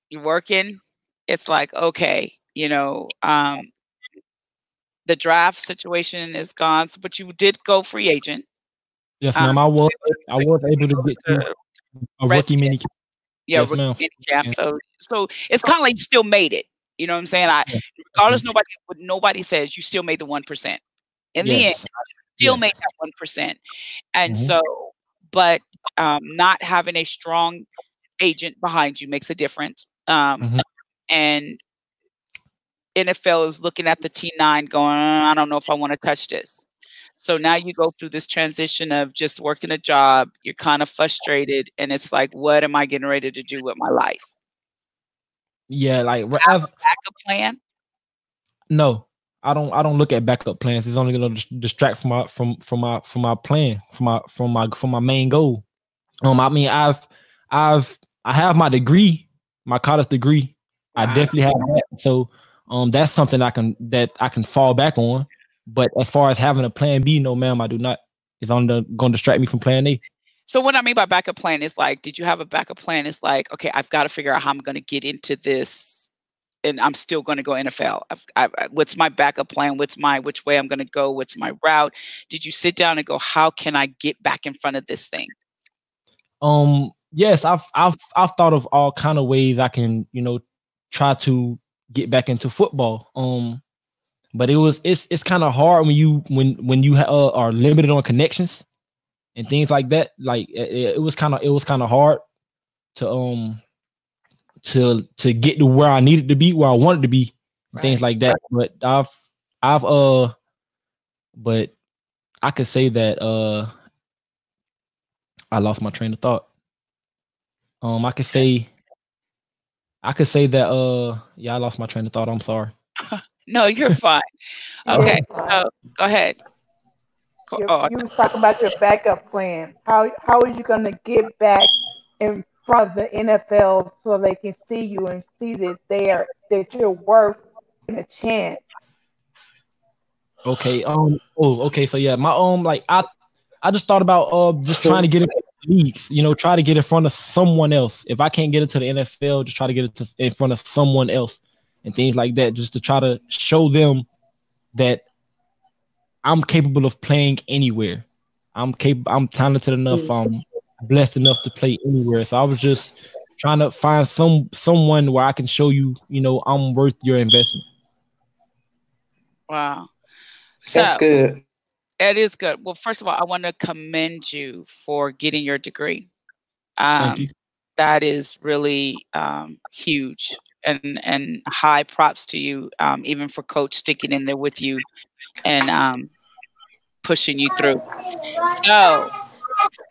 B: You're working. It's like, okay, you know, um, the draft situation is gone, but you did go free agent.
D: Yes, ma'am. Um, I was I was able to get to a rookie mini camp.
B: Yeah, yes, rookie mini camp. So so it's kind of like you still made it. You know what I'm saying? I regardless, nobody nobody says you still made the one percent. In yes. the end, still yes. made that one percent. And mm-hmm. so, but um, not having a strong agent behind you makes a difference. Um, mm-hmm. And NFL is looking at the T9 going, I don't know if I want to touch this. So now you go through this transition of just working a job, you're kind of frustrated, and it's like, what am I getting ready to do with my life?
D: Yeah, like I
B: have a backup plan.
D: No, I don't. I don't look at backup plans. It's only going to distract from my from from my from my plan from my from my from my main goal. Um, I mean, I've, I've, I have my degree, my college degree. Wow. I definitely have that. So, um, that's something I can that I can fall back on. But as far as having a plan B, no, ma'am, I do not. It's on the going to distract me from plan A.
B: So what I mean by backup plan is like, did you have a backup plan? It's like, okay, I've got to figure out how I'm going to get into this, and I'm still going to go NFL. I've, I, what's my backup plan? What's my which way I'm going to go? What's my route? Did you sit down and go, how can I get back in front of this thing?
D: Um. Yes, I've I've I've thought of all kind of ways I can you know try to get back into football. Um, but it was it's it's kind of hard when you when when you uh, are limited on connections and things like that. Like it, it was kind of it was kind of hard to um to to get to where I needed to be, where I wanted to be, right. things like that. But I've I've uh but I could say that uh I lost my train of thought. Um I could say I could say that uh yeah, I lost my train of thought. I'm sorry.
B: no, you're fine. Okay. Uh, go ahead.
A: You, oh, you was talking about your backup plan. How how are you going to get back in front of the NFL so they can see you and see that they are that you're worth a chance?
D: Okay. Um. Oh. Okay. So yeah, my um. Like I, I just thought about uh just trying to get into leagues. You know, try to get in front of someone else. If I can't get into the NFL, just try to get it to, in front of someone else and things like that, just to try to show them that I'm capable of playing anywhere. I'm capable. I'm talented enough. Mm. I'm blessed enough to play anywhere. So I was just trying to find some someone where I can show you, you know, I'm worth your investment.
B: Wow.
C: So, That's good.
B: It is good. Well, first of all, I want to commend you for getting your degree. Um, Thank you. That is really um, huge and and high props to you, um, even for coach sticking in there with you and um, pushing you through. So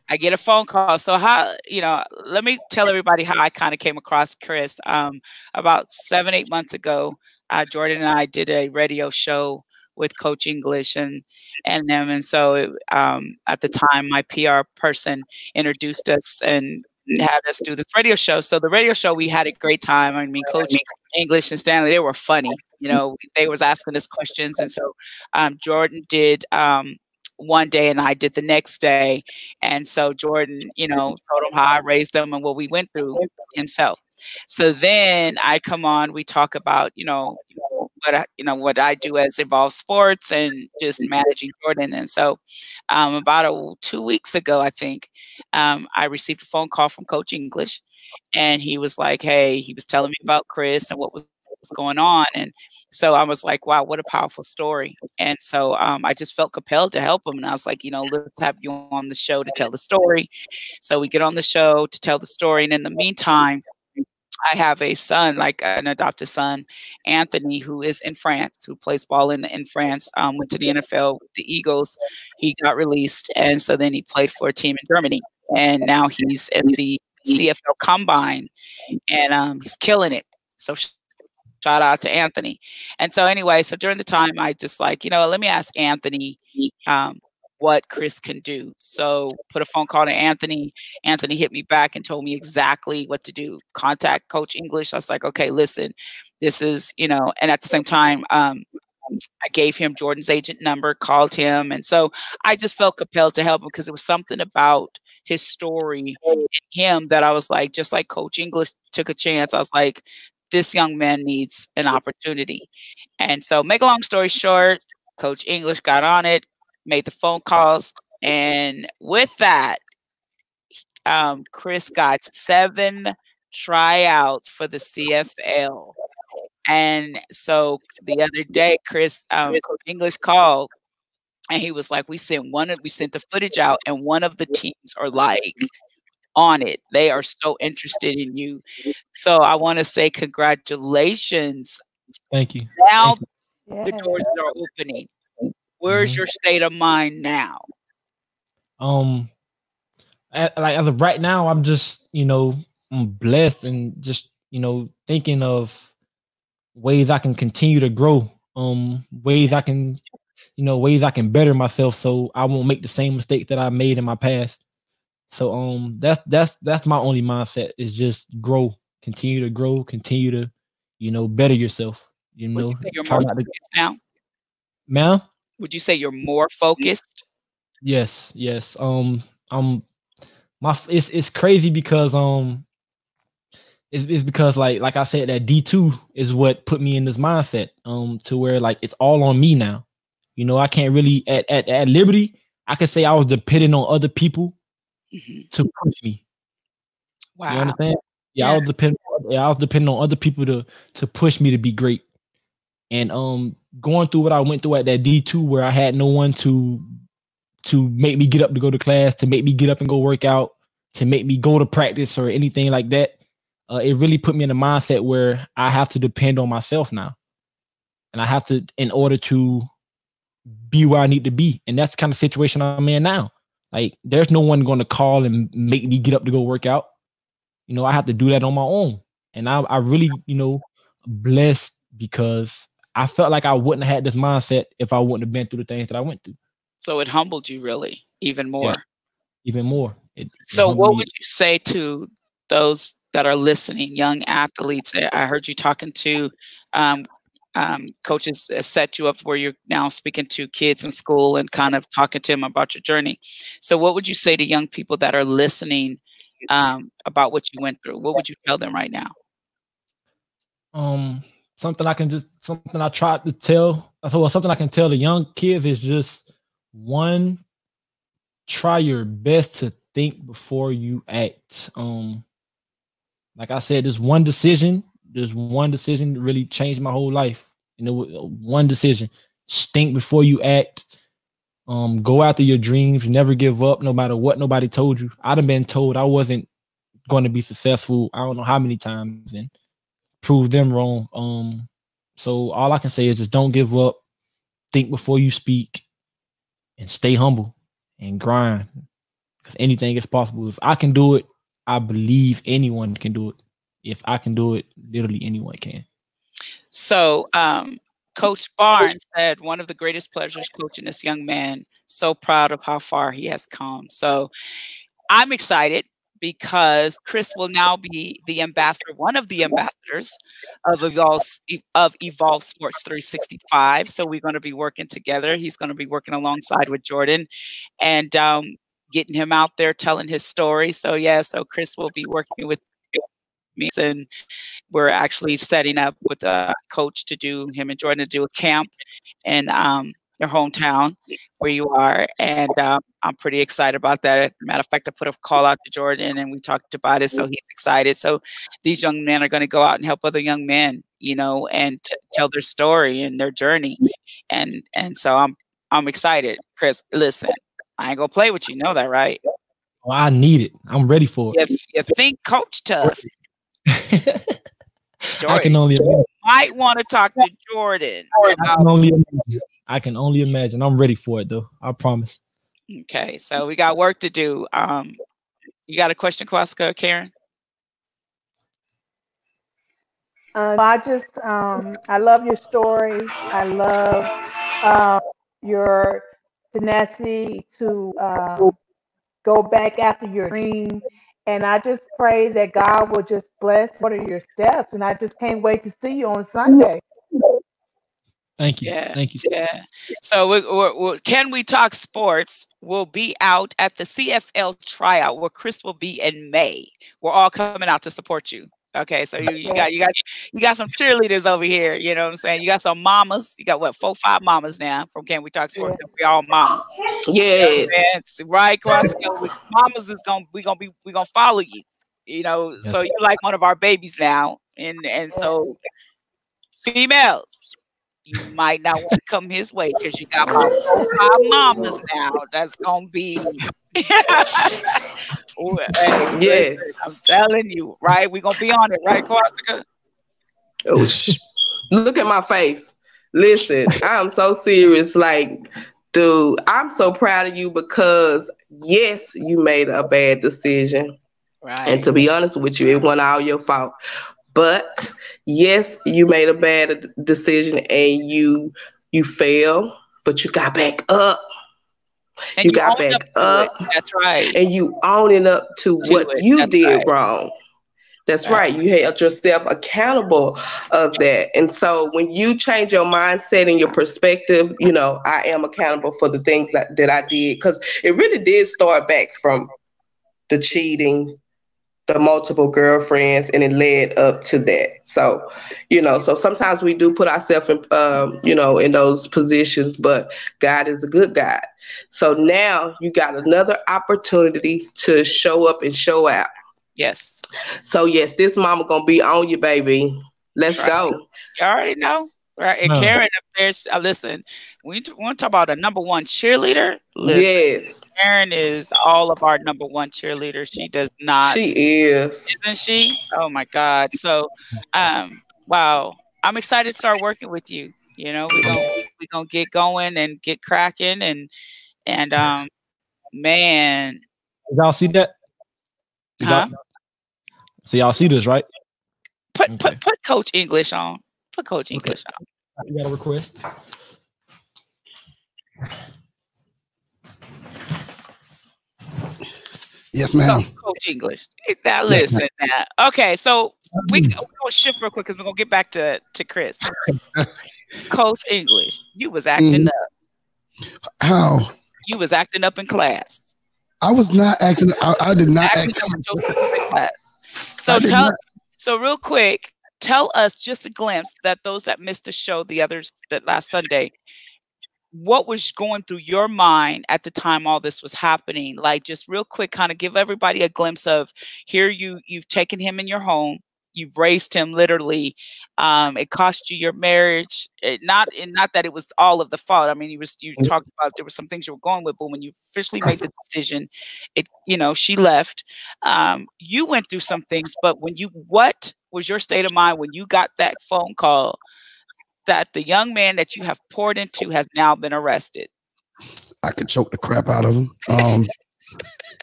B: I get a phone call. So how you know? Let me tell everybody how I kind of came across Chris. Um, about seven eight months ago, uh, Jordan and I did a radio show with Coach English and and them. And so um, at the time, my PR person introduced us and had us do this radio show. So the radio show, we had a great time. I mean, Coach English and Stanley, they were funny. You know, they was asking us questions, and so um, Jordan did um, one day, and I did the next day. And so Jordan, you know, told him how I raised them and what we went through himself. So then I come on, we talk about, you know, what I, you know what I do as involves sports and just managing Jordan. And so, um, about a, two weeks ago, I think, um, I received a phone call from Coach English, and he was like, "Hey," he was telling me about Chris and what was, was going on, and so I was like, "Wow, what a powerful story!" And so um, I just felt compelled to help him, and I was like, "You know, let's have you on the show to tell the story." So we get on the show to tell the story, and in the meantime I have a son, like an adopted son, Anthony, who is in France, who plays ball in in France. Um, went to the NFL, the Eagles. He got released, and so then he played for a team in Germany, and now he's in the CFL Combine, and um, he's killing it. So shout out to Anthony. And so anyway, so during the time, I just like you know, let me ask Anthony. Um, what Chris can do. So put a phone call to Anthony. Anthony hit me back and told me exactly what to do. Contact Coach English. I was like, okay, listen, this is, you know, and at the same time, um, I gave him Jordan's agent number, called him. And so I just felt compelled to help him because it was something about his story and him that I was like, just like Coach English took a chance, I was like, this young man needs an opportunity. And so, make a long story short, Coach English got on it, made the phone calls, and with that, um, Chris got seven tryouts for the CFL. And so the other day, Chris um, English called and he was like, "We sent one of we sent the footage out, and one of the teams are like on it. They are so interested in you. So I want to say congratulations.
D: Thank you.
B: Now
D: Thank
B: you. the doors are opening. Where's mm-hmm. your state of mind now?
D: Um, like as of right now, I'm just you know I'm blessed and just you know thinking of ways I can continue to grow. Um, ways I can, you know, ways I can better myself so I won't make the same mistakes that I made in my past. So um that's that's that's my only mindset is just grow, continue to grow, continue to, you know, better yourself. You know,
B: you you're more focused to... now. Would you say you're more focused?
D: Yes, yes. Um I'm my it's it's crazy because um it's, it's because like like I said that D2 is what put me in this mindset um to where like it's all on me now. You know, I can't really at at, at Liberty, I could say I was depending on other people mm-hmm. to push me. Wow. You understand? Yeah, yeah, I was depending yeah, I was depending on other people to to push me to be great. And um going through what I went through at that D2 where I had no one to to make me get up to go to class, to make me get up and go work out, to make me go to practice or anything like that uh, it really put me in a mindset where I have to depend on myself now, and I have to in order to be where I need to be, and that's the kind of situation I'm in now. Like, there's no one going to call and make me get up to go work out. You know, I have to do that on my own, and I, I really, you know, blessed because I felt like I wouldn't have had this mindset if I wouldn't have been through the things that I went through.
B: So it humbled you really even more. Yeah,
D: even more. It,
B: so, what would you say to those that are listening, young athletes. I heard you talking to um, um, coaches set you up where you're now speaking to kids in school and kind of talking to them about your journey. So, what would you say to young people that are listening um, about what you went through? What would you tell them right now?
D: Um, something I can just something I tried to tell. So Well, something I can tell the young kids is just one, try your best to think before you act. Um, like I said, this one decision, this one decision that really changed my whole life. You know, one decision. Think before you act. Um, go after your dreams. Never give up, no matter what nobody told you. I'd have been told I wasn't going to be successful. I don't know how many times, and prove them wrong. Um, so all I can say is just don't give up. Think before you speak, and stay humble and grind. Because anything is possible. If I can do it, I believe anyone can do it. If I can do it, literally anyone can.
B: So, um, Coach Barnes said, one of the greatest pleasures coaching this young man. So proud of how far he has come. So, I'm excited because Chris will now be the ambassador, one of the ambassadors of Evolve, of Evolve Sports 365. So we're going to be working together. He's going to be working alongside with Jordan, and um, getting him out there telling his story. So yeah, so Chris will be working with me and we're actually setting up with a coach to do him and Jordan to do a camp And um, their hometown where you are. And um, I'm pretty excited about that. Matter of fact, I put a call out to Jordan and we talked about it. So he's excited. So these young men are going to go out and help other young men, you know, and tell their story and their journey. And, and so I'm, I'm excited. Chris, listen, I ain't gonna play with you. Know that, right?
D: Well, I need it. I'm ready for
B: it. If you think coach tough,
D: Jordan, I can only imagine.
B: might want to talk to Jordan.
D: I can, only imagine. I can only imagine. I'm ready for it though. I promise.
B: Okay, so we got work to do. Um, you got a question, Kwaska, Karen?
A: Uh, I just, um, I love your story. I love uh, your tenacity to uh, go back after your dream. And I just pray that God will just bless what are your steps. And I just can't wait to see you on Sunday.
D: Thank you. Yeah, Thank you.
B: Yeah. So we we're, we're, can we talk sports? We'll be out at the CFL tryout where Chris will be in May. We're all coming out to support you. Okay, so you, you got you got you got some cheerleaders over here. You know what I'm saying? You got some mamas. You got what four, five mamas now from Can We Talk Sports? Yeah. We all mamas.
C: Yes.
B: You know right across. You know, mamas is gonna we gonna be we gonna follow you. You know, yeah. so you're like one of our babies now, and and so females, you might not want to come his way because you got my five mamas now. That's gonna be
C: hey, yes,
B: I'm telling you, right? We're gonna be on it, right, Corsica?
C: Oh, sh- look at my face. Listen, I'm so serious. Like, dude, I'm so proud of you because yes, you made a bad decision. Right. And to be honest with you, it wasn't all your fault. But yes, you made a bad decision and you you failed, but you got back up
B: And
C: you, you got back up.
B: That's right.
C: And you owning up to, to what it. you That's did right. wrong. That's right. right. You held yourself accountable of that. And so when you change your mindset and your perspective, you know, I am accountable for the things that, that I did. Because it really did start back from the cheating, the multiple girlfriends, and it led up to that. So, you know, so sometimes we do put ourselves in, um, you know, in those positions, but God is a good God. So now you got another opportunity to show up and show out.
B: Yes.
C: So yes, this mama gonna be on you, baby. Let's right. go.
B: You already know, right? And no. Karen up there, uh, listen. We want to talk about a number one cheerleader. Listen,
C: yes.
B: Karen is all of our number one cheerleader. She does not.
C: She is,
B: isn't she? Oh my God! So, um, wow, I'm excited to start working with you. You know, we're gonna we gonna get going and get cracking and and um, man.
D: Y'all see that?
B: Huh?
D: So y'all see this, right?
B: Put okay. put put Coach English on. Put Coach English okay.
D: on. You got a request?
E: Yes, ma'am.
B: Coach English. Now listen. now. Okay, so we we gonna shift real quick because we're gonna get back to to Chris. Coach English, you was acting mm. up.
E: How?
B: You was acting up in class.
E: I was not acting. I, I did not act up in
B: class. So tell so real quick, tell us just a glimpse that those that missed the show the others that last Sunday, what was going through your mind at the time all this was happening? Like just real quick, kind of give everybody a glimpse of here you you've taken him in your home you've raised him literally. Um, it cost you your marriage. It, not and not that it was all of the fault. I mean, you was you mm. talked about there were some things you were going with, but when you officially made the decision, it you know she left. Um, you went through some things, but when you what was your state of mind when you got that phone call that the young man that you have poured into has now been arrested?
E: I could choke the crap out of him. Um,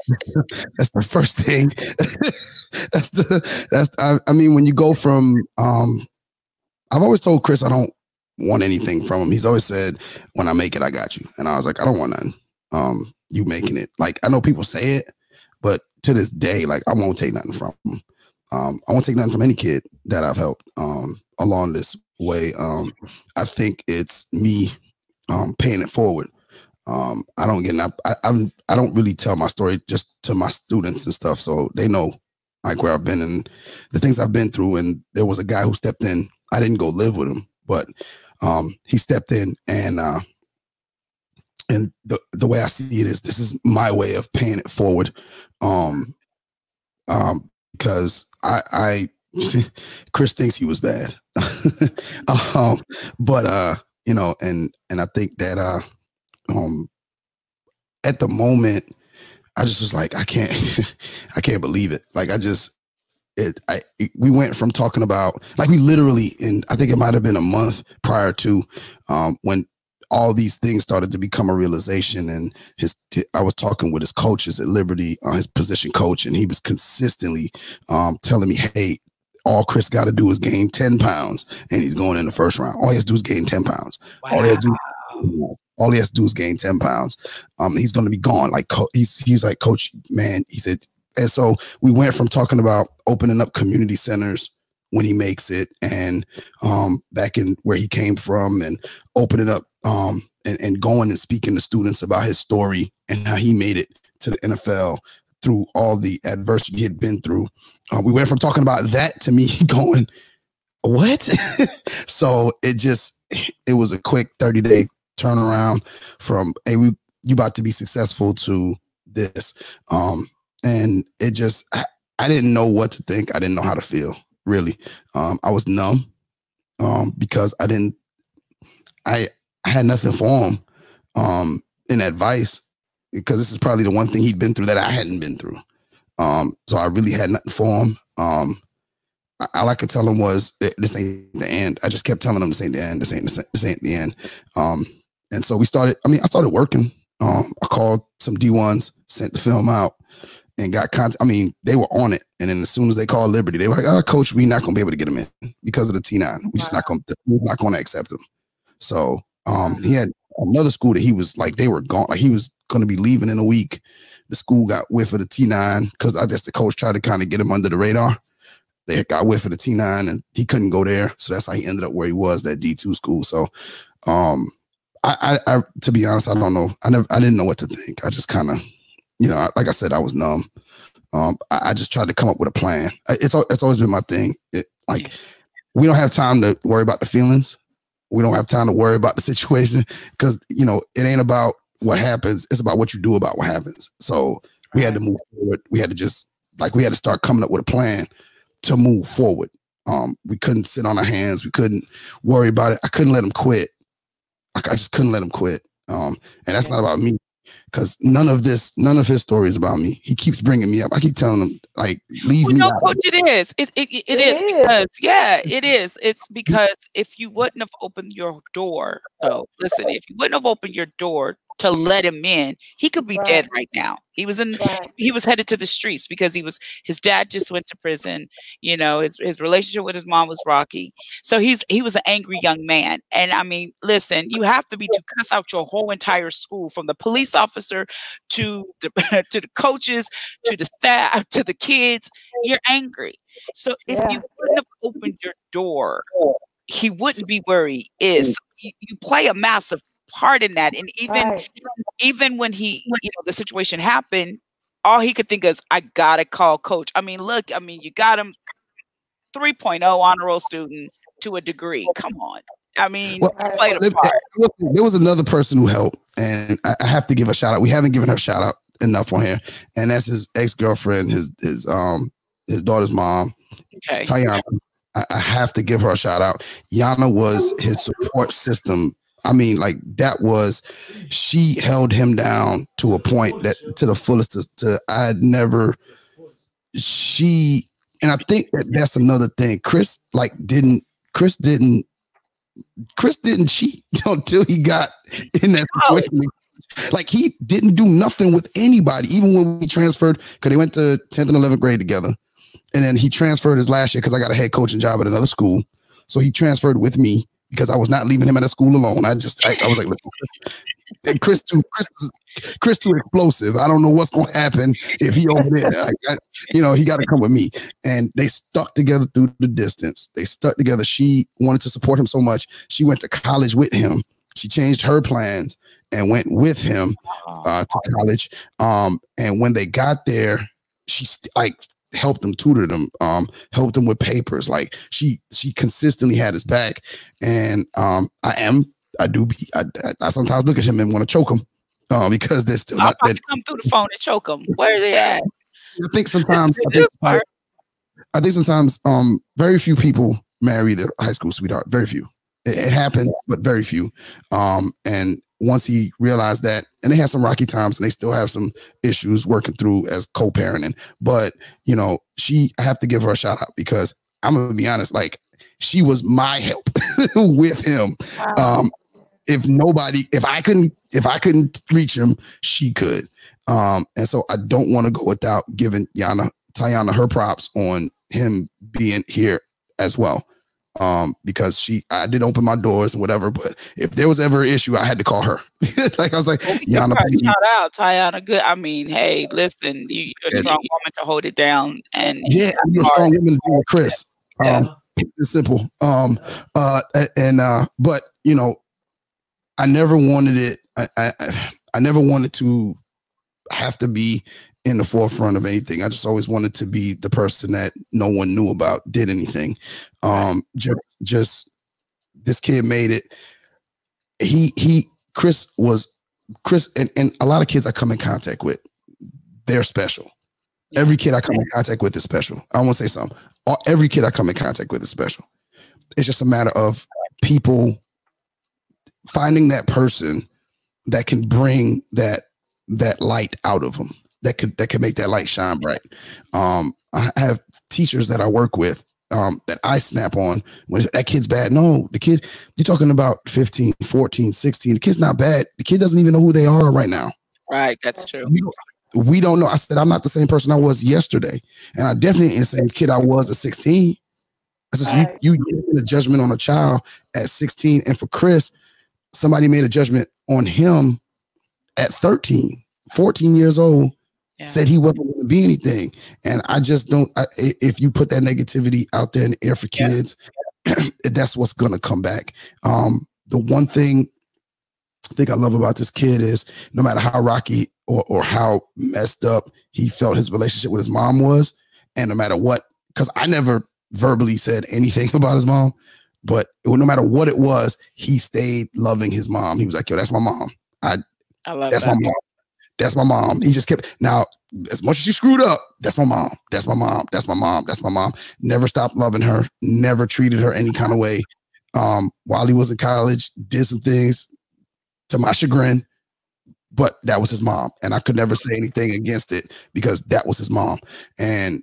E: that's the first thing. that's the that's I, I, mean when you go from um I've always told Chris I don't want anything from him. He's always said when I make it I got you. And I was like I don't want nothing. Um you making it. Like I know people say it, but to this day like I won't take nothing from him. Um I won't take nothing from any kid that I've helped um along this way. Um I think it's me um paying it forward um, I don't get I, I'm I don't really tell my story just to my students and stuff, so they know like where I've been and the things I've been through. And there was a guy who stepped in. I didn't go live with him, but um, he stepped in and uh, and the the way I see it is this is my way of paying it forward. Um, um, because I I Chris thinks he was bad. um, but uh, you know, and and I think that uh um at the moment i just was like i can't i can't believe it like i just it i it, we went from talking about like we literally in i think it might have been a month prior to um when all these things started to become a realization and his i was talking with his coaches at liberty uh, his position coach and he was consistently um telling me hey all Chris got to do is gain 10 pounds and he's going in the first round. All he has to do is gain 10 pounds. Wow. All he has to do all he has to do is gain 10 pounds. Um, he's going to be gone. Like he's, he's like, coach, man, he said, and so we went from talking about opening up community centers when he makes it and um, back in where he came from and opening up um, and, and going and speaking to students about his story and how he made it to the NFL through all the adversity he had been through. Uh, we went from talking about that to me going, what? so it just, it was a quick 30 day turnaround from hey we you about to be successful to this um and it just I, I didn't know what to think i didn't know how to feel really um i was numb um because i didn't i I had nothing for him um in advice because this is probably the one thing he'd been through that I hadn't been through. Um, so I really had nothing for him. Um, all I could tell him was this ain't the end. I just kept telling him this ain't the end. This ain't this ain't the end. Um, and so we started, I mean, I started working. Um, I called some D1s, sent the film out, and got contact. I mean, they were on it. And then as soon as they called Liberty, they were like, oh, coach, we're not gonna be able to get him in because of the T9. We just not gonna we're not gonna accept him. So um he had another school that he was like they were gone, like he was going to be leaving in a week. The school got whiff of the T9 because I guess the coach tried to kind of get him under the radar. They got whiff of the T9 and he couldn't go there, so that's how he ended up where he was, that D2 school. So, um, I, I, I to be honest, I don't know. I never, I didn't know what to think. I just kind of, you know, like I said, I was numb. Um, I, I, just tried to come up with a plan. It's it's always been my thing. It, like we don't have time to worry about the feelings. We don't have time to worry about the situation because you know it ain't about what happens. It's about what you do about what happens. So we had to move forward. We had to just like we had to start coming up with a plan to move forward. Um, we couldn't sit on our hands. We couldn't worry about it. I couldn't let him quit. I, I just couldn't let him quit. Um, and that's not about me because none of this, none of his story is about me. He keeps bringing me up. I keep telling him, like, leave well, me.
B: No, coach, it is. It it, it, it is, is because yeah, it is. It's because if you wouldn't have opened your door, though, listen, if you wouldn't have opened your door to let him in, he could be right. dead right now. He was in right. he was headed to the streets because he was his dad just went to prison. You know, his his relationship with his mom was rocky. So he's he was an angry young man. And I mean, listen, you have to be to cuss out your whole entire school from the police officer to the to the coaches to the staff to the kids. You're angry. So if yeah. you wouldn't have opened your door, he wouldn't be where he is. Mm. You, you play a massive part in that. And even right. even when he, you know, the situation happened, all he could think is, I gotta call coach. I mean, look, I mean, you got him 3.0 honor roll student to a degree. Come on. I mean, well, played
E: there, there was another person who helped, and I have to give a shout out. We haven't given her shout out enough on here, and that's his ex girlfriend, his his um his daughter's mom, okay. Tayana. I, I have to give her a shout out. Yana was his support system I mean, like that was she held him down to a point that to the fullest. To, to I never. She and I think that that's another thing. Chris like didn't. Chris didn't. Chris didn't cheat until he got in that oh. situation. Like he didn't do nothing with anybody, even when we transferred, because they went to 10th and 11th grade together. And then he transferred his last year because I got a head coaching job at another school. So he transferred with me because I was not leaving him at a school alone. I just I, I was like, and Chris too, Chris, Chris too explosive. I don't know what's gonna happen if he over there. I, I, you know, he got to come with me. And they stuck together through the distance. They stuck together. She wanted to support him so much. She went to college with him. She changed her plans and went with him uh, to college. Um, and when they got there, she st- like helped him, tutored him, um, helped him with papers. Like she she consistently had his back. And um, I am I do be, I, I sometimes look at him and want to choke him uh, because they're still
B: not. That, come through the phone and choke him. Where are they at?
E: I think sometimes. I think, I think sometimes um very few people marry their high school sweetheart. Very few. It, it happened, but very few. Um, and once he realized that, and they had some rocky times and they still have some issues working through as co-parenting. But you know, she I have to give her a shout out because I'm gonna be honest, like she was my help with him. Wow. Um, if nobody, if I couldn't, if I couldn't reach him, she could. Um, and so I don't want to go without giving Yana Tayana her props on him being here as well um, because she I did open my doors and whatever. But if there was ever an issue, I had to call her. like I was like, Yana,
B: shout out, Tayana. Good. I mean, hey, listen, you, are a strong woman to hold it down, and
E: yeah, you're a strong woman to be with Chris. Yeah. Um, it's simple. Um, uh, and uh, but you know, I never wanted it. I, I I never wanted to have to be in the forefront of anything. I just always wanted to be the person that no one knew about, did anything. Um, just, just this kid made it. He, he, Chris was Chris, and, and a lot of kids I come in contact with, they're special. Every kid I come in contact with is special. I want to say something. All, every kid I come in contact with is special. It's just a matter of people finding that person that can bring that that light out of them that could that could make that light shine bright. Um, I have teachers that I work with um, that I snap on when that kid's bad. No, the kid, you're talking about 15, 14, 16. The kid's not bad. The kid doesn't even know who they are right now.
B: Right. That's true.
E: We don't, we don't know. I said, I'm not the same person I was yesterday. And I definitely ain't the same kid I was at 16. I said, right. you, you a judgment on a child at 16. And for Chris, somebody made a judgment on him at 13, 14 years old, yeah. said he wasn't going to be anything. And I just don't, I, if you put that negativity out there in the air for kids, yeah. that's what's going to come back. Um, the one thing I think I love about this kid is no matter how rocky or, or how messed up he felt his relationship with his mom was, and no matter what, because I never verbally said anything about his mom, but no matter what it was, he stayed loving his mom. He was like, "Yo, that's my mom. I, I love that's that. my mom. That's my mom." He just kept now. As much as she screwed up, that's my mom. That's my mom. That's my mom. That's my mom. Never stopped loving her. Never treated her any kind of way. Um, while he was in college, did some things to my chagrin, but that was his mom, and I could never say anything against it because that was his mom, and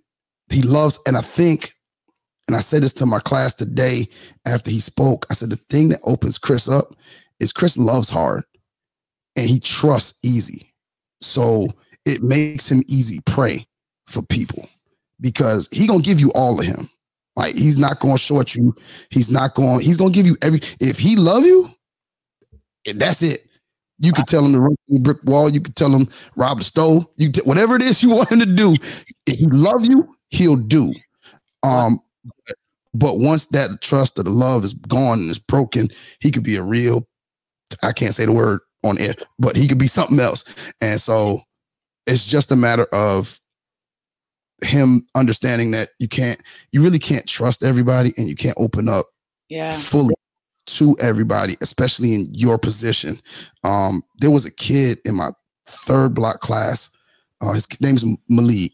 E: he loves. And I think and I said this to my class today after he spoke. I said, the thing that opens Chris up is Chris loves hard and he trusts easy. So it makes him easy prey for people because he gonna give you all of him. Like he's not gonna short you. He's not going, he's gonna give you every if he love you, that's it. You could tell him to run through the brick wall, you could tell him rob the stove, you t- whatever it is you want him to do. If he love you, he'll do. Um, but once that trust or the love is gone and is broken, he could be a real, I can't say the word on air, but he could be something else. And so it's just a matter of him understanding that you can't, you really can't trust everybody and you can't open up
B: yeah.
E: fully to everybody, especially in your position. Um, there was a kid in my third block class. Uh, his name's Malik.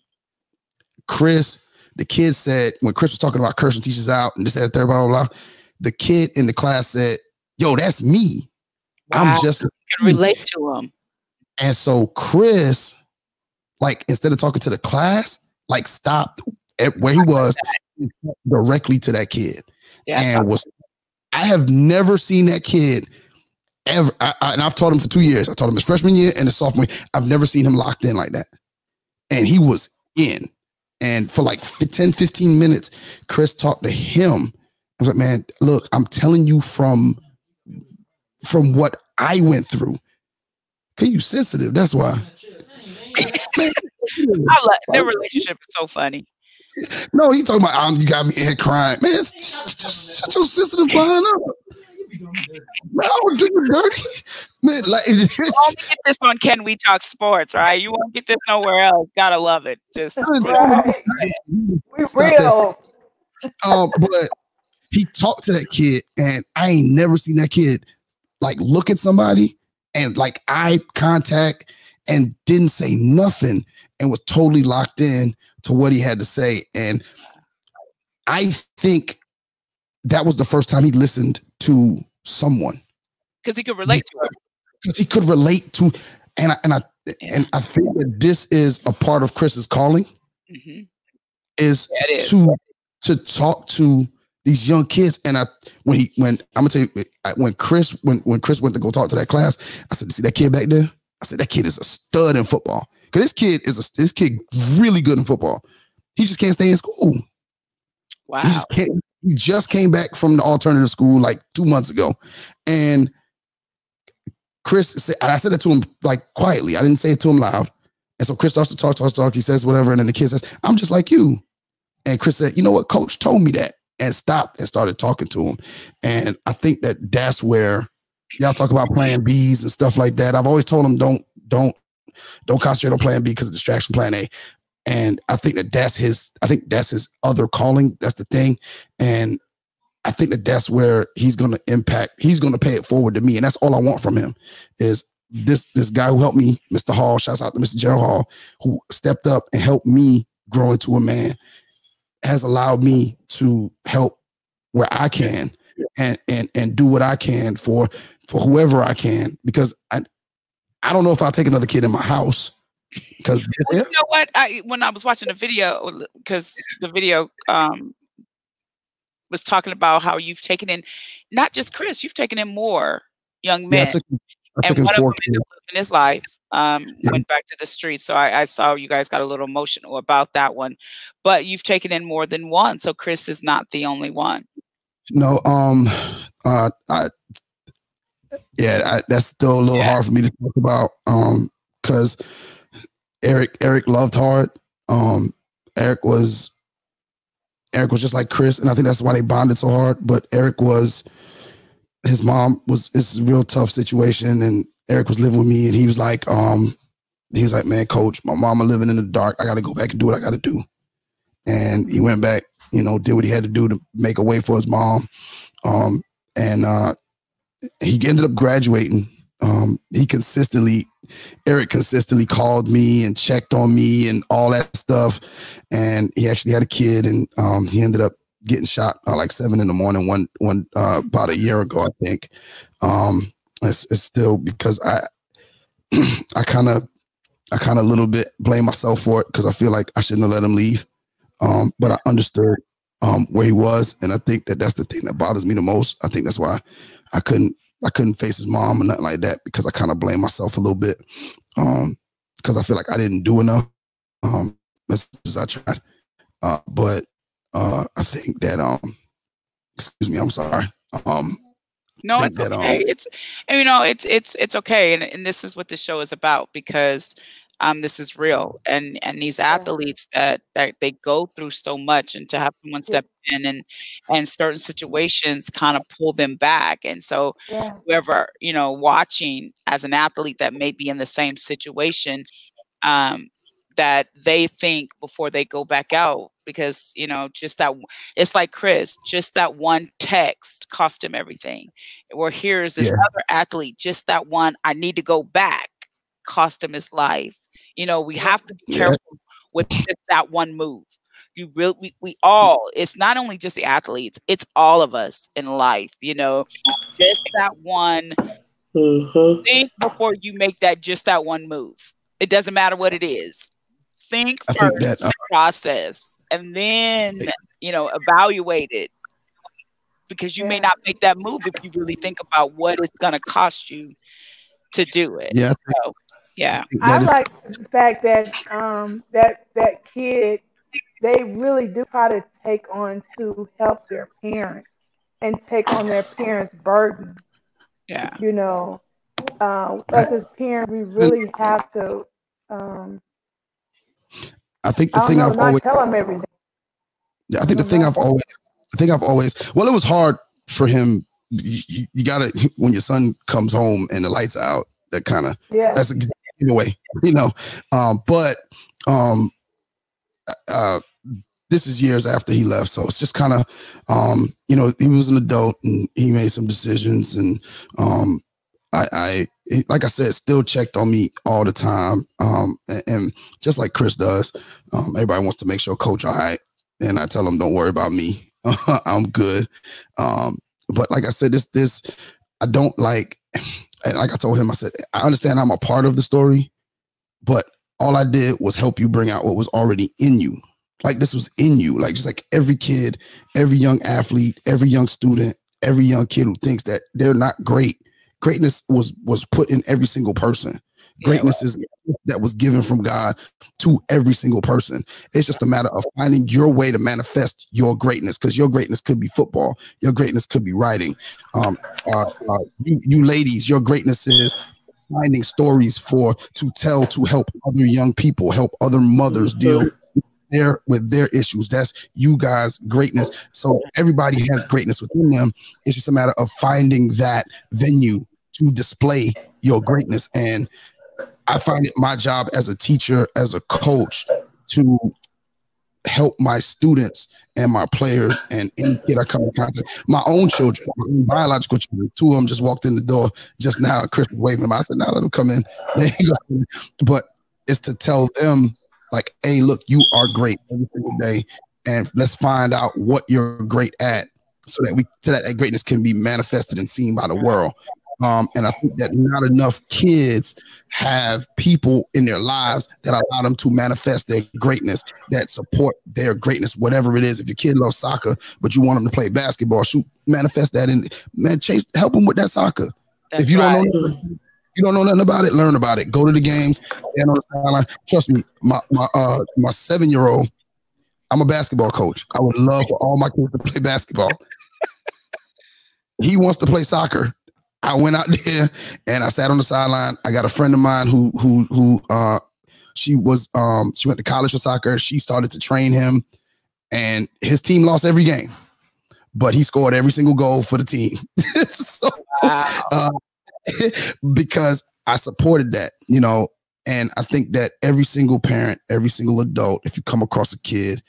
E: Chris the kid said when Chris was talking about cursing teachers out and this, that, third, blah, blah, blah. The kid in the class said, "Yo, that's me. Wow. I'm just
B: can hmm. relate to him."
E: And so Chris, like instead of talking to the class, like stopped at where he was directly to that kid, yeah, and was. I have never seen that kid ever, I, I, and I've taught him for two years. I taught him his freshman year and his sophomore. Year. I've never seen him locked in like that, and he was in. And for like 10, 15 minutes, Chris talked to him. I was like, man, look, I'm telling you from from what I went through. Cause you sensitive. That's why.
B: I love their relationship is so funny.
E: No, he talking about um, you got me here crying. Man, just, just shut your sensitive behind up. Man, I would do you dirty. Man, like you
B: won't get this on Can We Talk Sports, right? You won't get this nowhere else. Gotta love it. Just right.
A: we real.
E: Um, but he talked to that kid, and I ain't never seen that kid like look at somebody and like eye contact and didn't say nothing and was totally locked in to what he had to say. And I think that was the first time he listened to someone
B: because he could relate to it.
E: Because he could relate to, and I, and I yeah. and I think that this is a part of Chris's calling. Mm-hmm. Is, yeah, is to to talk to these young kids. And I when he when I'm gonna tell you when Chris when when Chris went to go talk to that class, I said, "See that kid back there?" I said, "That kid is a stud in football." Because this kid is a this kid really good in football. He just can't stay in school.
B: Wow.
E: He just he just came back from the alternative school like two months ago. And Chris said, and I said it to him like quietly. I didn't say it to him loud. And so Chris starts to talk, talk, talk. He says whatever. And then the kid says, I'm just like you. And Chris said, You know what? Coach told me that and stopped and started talking to him. And I think that that's where y'all talk about plan Bs and stuff like that. I've always told him, don't, don't, don't concentrate on plan B because of distraction plan A. And I think that that's his, I think that's his other calling. That's the thing. And I think that that's where he's going to impact. He's going to pay it forward to me. And that's all I want from him is this, this guy who helped me, Mr. Hall, shouts out to Mr. Gerald Hall, who stepped up and helped me grow into a man, has allowed me to help where I can and, and, and do what I can for, for whoever I can, because I, I don't know if I'll take another kid in my house because
B: well, you know what? I when I was watching the video, because the video um, was talking about how you've taken in not just Chris, you've taken in more young men, yeah, I took, I and one of them in his life um, yeah. went back to the streets. So I, I, saw you guys got a little emotional about that one, but you've taken in more than one. So Chris is not the only one.
E: No, um, uh, I, yeah, I, that's still a little yeah. hard for me to talk about. Um, because Eric Eric loved hard. Um, Eric was Eric was just like Chris, and I think that's why they bonded so hard. But Eric was his mom was it's a real tough situation, and Eric was living with me, and he was like, um, he was like, man, coach, my mama living in the dark. I got to go back and do what I got to do. And he went back, you know, did what he had to do to make a way for his mom. Um, and uh, he ended up graduating. Um, he consistently, Eric consistently called me and checked on me and all that stuff. And he actually had a kid, and um, he ended up getting shot uh, like seven in the morning one one uh, about a year ago, I think. Um, it's, it's still because I I kind of I kind of a little bit blame myself for it because I feel like I shouldn't have let him leave. Um, but I understood um, where he was, and I think that that's the thing that bothers me the most. I think that's why I couldn't I couldn't face his mom or nothing like that because I kind of blame myself a little bit um, because I feel like I didn't do enough um, as, as I tried. Uh, but uh, I think that um, excuse me, I'm sorry. Um,
B: no, it's that, okay. Um, it's you know, it's it's it's okay, and and this is what the show is about because um, this is real, and and these athletes that that they go through so much, and to have someone step in and and certain situations kind of pull them back, and so yeah. whoever you know watching as an athlete that may be in the same situation, um, that they think before they go back out because you know just that it's like chris just that one text cost him everything. Or here's this yeah. other athlete just that one i need to go back cost him his life. You know we have to be careful yeah. with just that one move. You really we, we all it's not only just the athletes it's all of us in life you know? Just that one mm-hmm. think before you make that just that one move. It doesn't matter what it is think I first, that, uh, process, and then you know evaluate it because you may not make that move if you really think about what it's going to cost you to do it.
E: Yeah.
B: So, yeah.
A: I like the fact that um that that kid they really do try to take on to help their parents and take on their parents' burden.
B: Yeah.
A: You know, uh, as his parents, we really have to um,
E: I think the I thing know, I've always
A: tell him everything.
E: Yeah, I think the thing I've always, I think I've always, well, it was hard for him. You, you gotta when your son comes home and the lights out. That kind of yeah. That's a way, you know. Um, but um, uh, this is years after he left, so it's just kind of, um, you know, he was an adult and he made some decisions, and um, I, I like I said, still checked on me all the time. Um, and, and just like Chris does, um, everybody wants to make sure coach all right. And I tell them, don't worry about me. I'm good. Um, but like I said, this, this, I don't like, and like I told him, I said, I understand I'm a part of the story, but all I did was help you bring out what was already in you. Like this was in you. Like just like every kid, every young athlete, every young student, every young kid who thinks that they're not great greatness was was put in every single person. Greatness yeah, is that was given from God to every single person. It's just a matter of finding your way to manifest your greatness because your greatness could be football, your greatness could be writing. Um, uh, uh, you, you ladies, your greatness is finding stories for to tell to help other young people, help other mothers deal their with their issues. That's you guys' greatness. So everybody has greatness within them. It's just a matter of finding that venue to display your greatness. And I find it my job as a teacher, as a coach, to help my students and my players and any kid I come in contact. My own children, my own biological children. Two of them just walked in the door just now. Chris was waving them. I said, "Now let them come in." but it's to tell them, like, "Hey, look, you are great every single day, and let's find out what you're great at." So that we, so that, that greatness can be manifested and seen by the world. Um, and I think that not enough kids have people in their lives that allow them to manifest their greatness, that support their greatness, whatever it is. If your kid loves soccer, but you want them to play basketball, shoot, manifest that and man, chase, help them with that soccer. That's if you right. don't know, you don't know nothing about it, learn about it. Go to the games, stand on the sideline. Trust me, my my uh my seven year old, I'm a basketball coach. I would love for all my kids to play basketball. he wants to play soccer I went out there and I sat on the sideline. I got a friend of mine who who who uh she was um she went to college for soccer. She started to train him, and his team lost every game, but he scored every single goal for the team. so wow. uh, because I supported that, you know, and I think that every single parent, every single adult, if you come across a kid,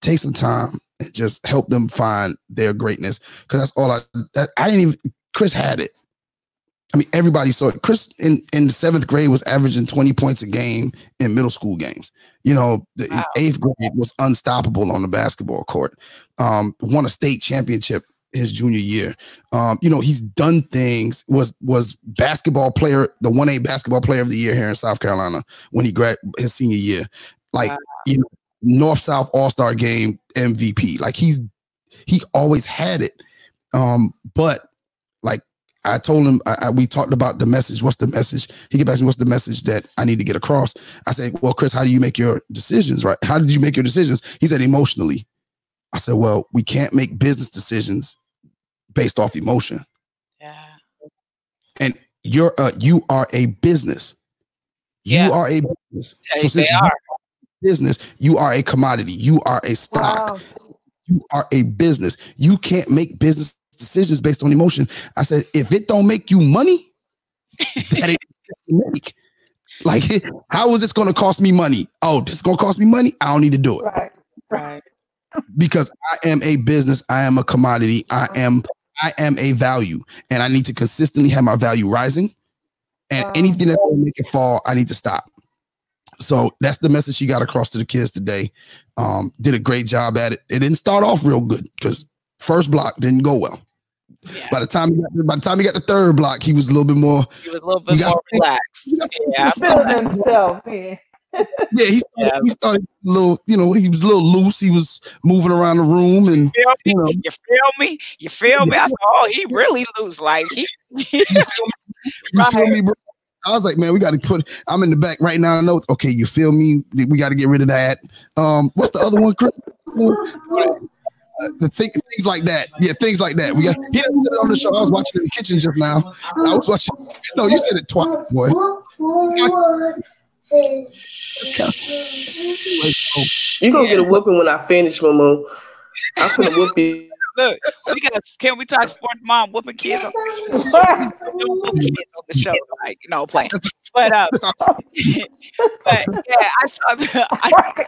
E: take some time and just help them find their greatness. Because that's all I that, I didn't even Chris had it. I mean, everybody saw it. Chris in, in the seventh grade was averaging 20 points a game in middle school games. You know, the wow. eighth grade was unstoppable on the basketball court. Um, won a state championship his junior year. Um, you know, he's done things, was was basketball player, the 1A basketball player of the year here in South Carolina when he grad his senior year. Like, wow. you know, North South All-Star game MVP. Like he's he always had it. Um, but like I told him, I, I, we talked about the message. What's the message? He get back to me, what's the message that I need to get across? I said, well, Chris, how do you make your decisions, right? How did you make your decisions? He said, emotionally. I said, well, we can't make business decisions based off emotion.
B: Yeah.
E: And you're uh, you are a business. You yeah. are a business.
B: They, so they are.
E: business, you are a commodity. You are a stock. Wow. You are a business. You can't make business decisions based on emotion. I said, if it don't make you money, that it make. Like, how is this going to cost me money? Oh, this is going to cost me money. I don't need to do it.
A: Right. Right.
E: Because I am a business. I am a commodity. I am I am a value, and I need to consistently have my value rising. And wow. anything that's going to make it fall, I need to stop. So that's the message she got across to the kids today. Um, did a great job at it. It didn't start off real good because first block didn't go well. Yeah. By the time he got, by the time he got the third block, he was a little bit more.
B: He was a little bit more relaxed.
A: Yeah, himself. Yeah.
E: Yeah, he started, yeah. he started a little, you know, he was a little loose. He was moving around the room and
B: you, you know, you feel me? You feel me? I said, oh, he really loose. Like he you feel
E: me? You feel me, bro? I was like, man, we got to put. I'm in the back right now. Notes. Okay, you feel me? We got to get rid of that. Um, what's the other one, Chris? Uh, the thing, things like that. Yeah, things like that. We got he didn't put it on the show. I was watching in the kitchen just now. I was watching. No, you said it twice, boy.
C: You gonna get a whooping when I finish, Momo. I'm gonna whoop you.
B: Look, we got. Can we talk sports, mom? Whooping kids on, kids on the show, like you know, playing. But uh, but yeah, I saw the. I,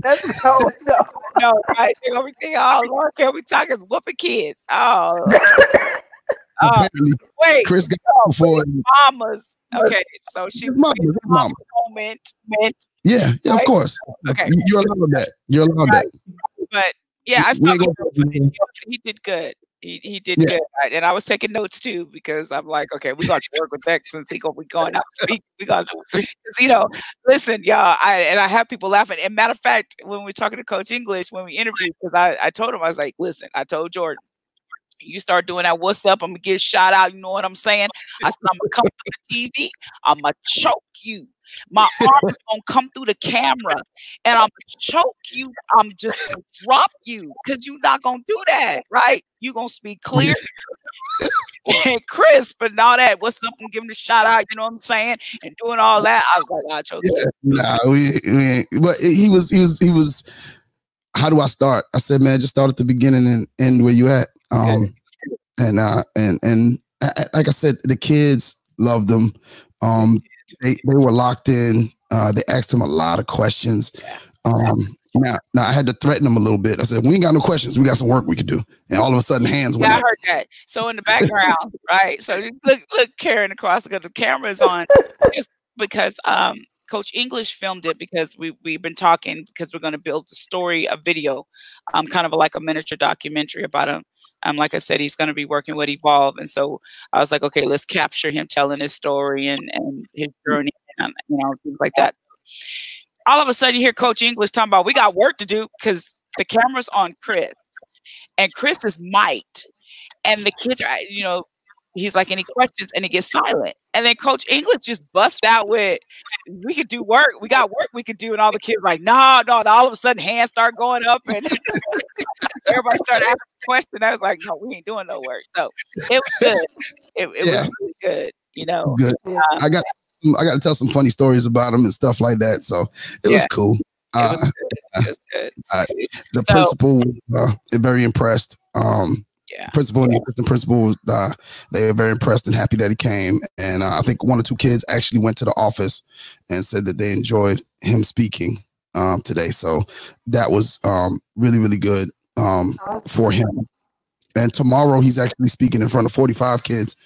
A: that's no,
B: no. no, I think everything. Oh Lord, can we talk as whooping kids? Oh. Uh, wait,
E: Chris got
B: no, before mamas. Okay, so she was mama, mama. moment. Man,
E: yeah, yeah, right? of course. Okay, you're allowed that. You're allowed right. that.
B: But yeah, I saw he, he did good. He, he did yeah. good, right? and I was taking notes too because I'm like, okay, we got to work with that since he gonna be going out speak. We got to, because you know, listen, y'all. I and I have people laughing. And matter of fact, when we are talking to Coach English when we interviewed, because I I told him I was like, listen, I told Jordan, you start doing that, what's up? I'm gonna get shot out. You know what I'm saying? I said, I'm gonna come through the TV, I'm gonna choke you. My arm is gonna come through the camera and I'm gonna choke you. I'm just gonna drop you because you're not gonna do that, right? You're gonna speak clear and crisp and all that. What's up? I'm giving a shout out, you know what I'm saying? And doing all that. I was like, I chose yeah,
E: Nah, we, we but he was he was he was how do I start? I said, man, just start at the beginning and end where you at. Um, and uh, and and uh, like I said, the kids loved them. Um, they they were locked in. Uh, they asked him a lot of questions. Um, now, now I had to threaten them a little bit. I said, "We ain't got no questions. We got some work we could do." And all of a sudden, hands went.
B: Yeah, I heard that. So in the background, right? So look, look, Karen across because the camera's on, because um, Coach English filmed it because we we've been talking because we're going to build a story, a video, um, kind of like a miniature documentary about him. Um, like I said, he's going to be working with Evolve, and so I was like, okay, let's capture him telling his story and and his journey, and you know things like that. All of a sudden, you hear Coach English talking about we got work to do because the camera's on Chris, and Chris is might, and the kids are, you know, he's like, any questions? And he gets silent. And then Coach English just bust out with, we could do work. We got work we could do. And all the kids like, no, no. All of a sudden, hands start going up and everybody started asking questions. I was like, no, we ain't doing no work. So it was good. It, it yeah. was really good. You know,
E: good. Um, I got some, I got to tell some funny stories about him and stuff like that. So it yeah. was cool. Uh, it was good. It was good. Uh, the so, principal was uh, very impressed. Um,
B: yeah.
E: principal and the assistant principal, uh, they were very impressed and happy that he came. And uh, I think one or two kids actually went to the office and said that they enjoyed him speaking um, today. So that was um, really, really good um, for him. And tomorrow he's actually speaking in front of 45 kids.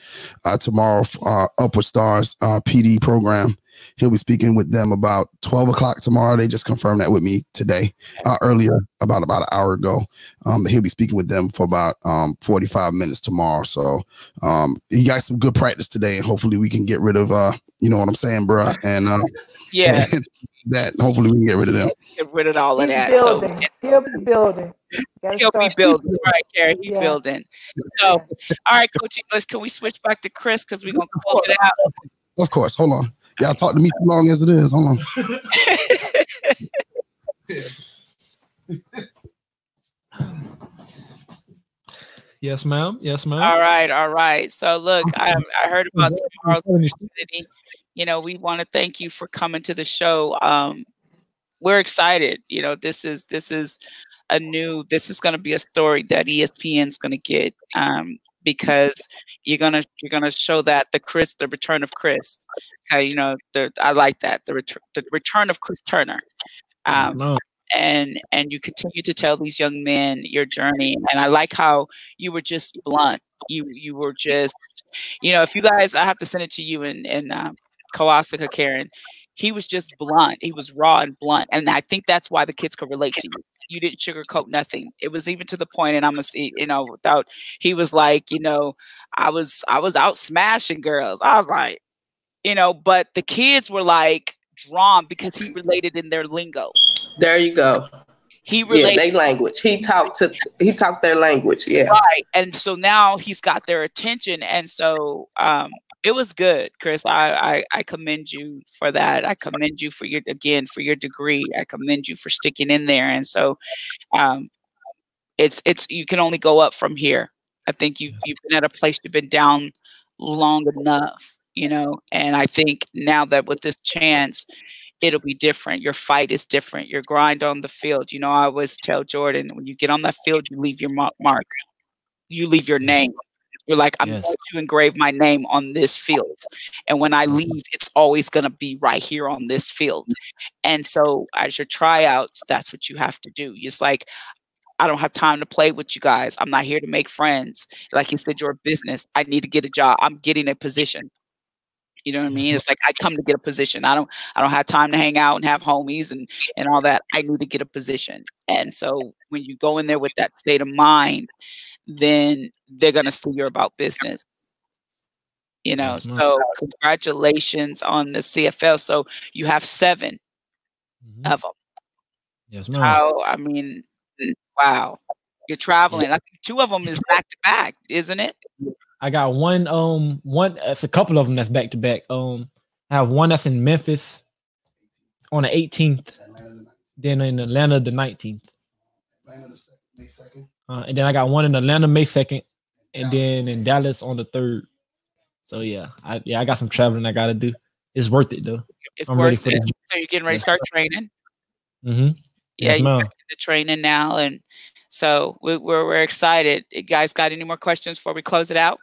E: Uh, tomorrow, uh, Upward Stars uh, PD program. He'll be speaking with them about 12 o'clock tomorrow. They just confirmed that with me today, uh, earlier, about about an hour ago. Um, he'll be speaking with them for about um, 45 minutes tomorrow. So um, he got some good practice today, and hopefully we can get rid of, uh, you know what I'm saying, bro? And uh,
B: yeah,
E: and that hopefully we can get rid of them.
B: Get rid of all of that.
A: Building. So he'll be building.
B: He'll be building, right, Carrie? He's yeah. building. So, all right, Coach English, can we switch back to Chris because we're gonna close it out?
E: Of course. Hold on. Y'all talk to me too long as it is. Hold
D: on. yes, ma'am. Yes, ma'am.
B: All right. All right. So look, I, I heard about tomorrow's opportunity. You know, we want to thank you for coming to the show. Um, we're excited. You know, this is this is a new. This is going to be a story that ESPN's going to get. Um, because you're gonna you're gonna show that the Chris, the return of Chris. Okay, you know, the, I like that the return the return of Chris Turner. Um, no. And and you continue to tell these young men your journey, and I like how you were just blunt. You you were just, you know, if you guys, I have to send it to you and and um, Kawasaka Karen. He was just blunt. He was raw and blunt, and I think that's why the kids could relate to you you didn't sugarcoat nothing. It was even to the point, and I'm gonna see, you know, without he was like, you know, I was I was out smashing girls. I was like, you know, but the kids were like drawn because he related in their lingo.
C: There you go.
B: He related
C: yeah, their language. He talked to he talked their language. Yeah.
B: Right. And so now he's got their attention. And so um it was good, Chris. I, I, I commend you for that. I commend you for your again for your degree. I commend you for sticking in there. And so, um, it's it's you can only go up from here. I think you've you've been at a place you've been down long enough, you know. And I think now that with this chance, it'll be different. Your fight is different. Your grind on the field. You know, I always tell Jordan when you get on that field, you leave your mark. You leave your name you're like, I'm yes. going to engrave my name on this field. And when I mm-hmm. leave, it's always going to be right here on this field. And so as your tryouts, that's what you have to do. It's like, I don't have time to play with you guys. I'm not here to make friends. Like you said, you're business. I need to get a job. I'm getting a position. You know what I mean? Mm-hmm. It's like I come to get a position. I don't I don't have time to hang out and have homies and and all that. I need to get a position. And so when you go in there with that state of mind, then they're going to see you're about business. You know, so congratulations on the CFL. So you have 7 mm-hmm. of them.
D: Yes, ma'am.
B: How, I mean, wow. You're traveling. I think two of them is back to back, isn't it?
D: I got one. Um, one. It's a couple of them that's back to back. Um, I have one that's in Memphis on the 18th, then in Atlanta the 19th. Atlanta the May 2nd. Uh, and then I got one in Atlanta May second, and then in Dallas on the third. So yeah, I yeah I got some traveling I got to do. It's worth it though.
B: It's I'm worth it. So you're getting ready to start training.
D: Mm-hmm.
B: Yeah, yes, you're the training now, and so we, we're we're excited. You guys got any more questions before we close it out?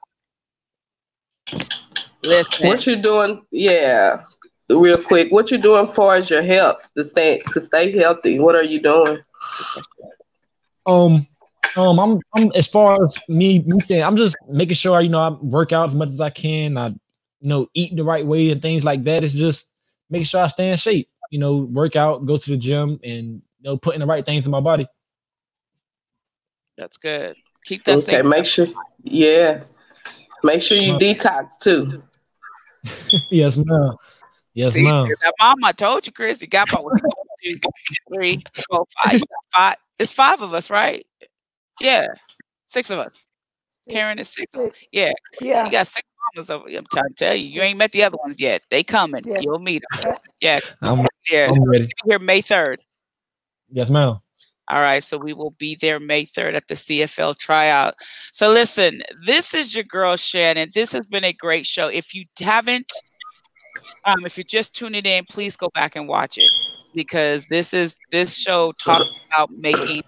C: Listen. What you doing? Yeah, real quick. What you doing for as your health to stay to stay healthy? What are you doing?
D: Um, um, I'm, I'm as far as me, me saying, I'm just making sure you know I work out as much as I can. I, you know, eat the right way and things like that. It's just making sure I stay in shape. You know, work out, go to the gym, and you know, putting the right things in my body.
B: That's good. Keep that.
C: Okay, make sure. Yeah, make sure you detox too.
D: yes, ma'am. Yes, See, ma'am.
B: Mom, I told you, Chris. You got my one, two, three, four, five. Five. It's five of us, right? Yeah, six of us. Karen is six. Yeah,
A: yeah.
B: You got six mamas over. I'm trying to tell you, you ain't met the other ones yet. They coming. Yeah. You'll meet them. Yeah,
D: I'm, yeah. I'm ready.
B: Here May third.
D: Yes, ma'am.
B: All right, so we will be there May 3rd at the CFL tryout. So listen, this is your girl Shannon. This has been a great show. If you haven't, um, if you're just tuning in, please go back and watch it because this is this show talks about making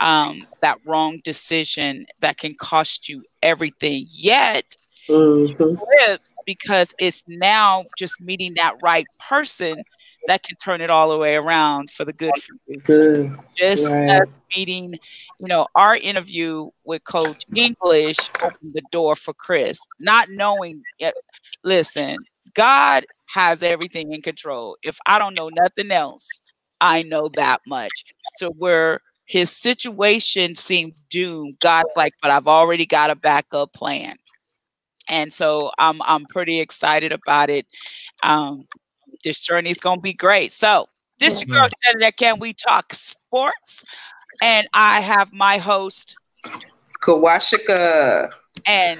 B: um, that wrong decision that can cost you everything. Yet mm-hmm. because it's now just meeting that right person that can turn it all the way around for the good for you. Good. Just right. meeting, you know, our interview with Coach English opened the door for Chris, not knowing. It. Listen, God has everything in control. If I don't know nothing else, I know that much. So where his situation seemed doomed, God's like, but I've already got a backup plan. And so I'm I'm pretty excited about it. Um, this journey is gonna be great. So this your girl that can we talk sports, and I have my host
C: Kawashika
B: and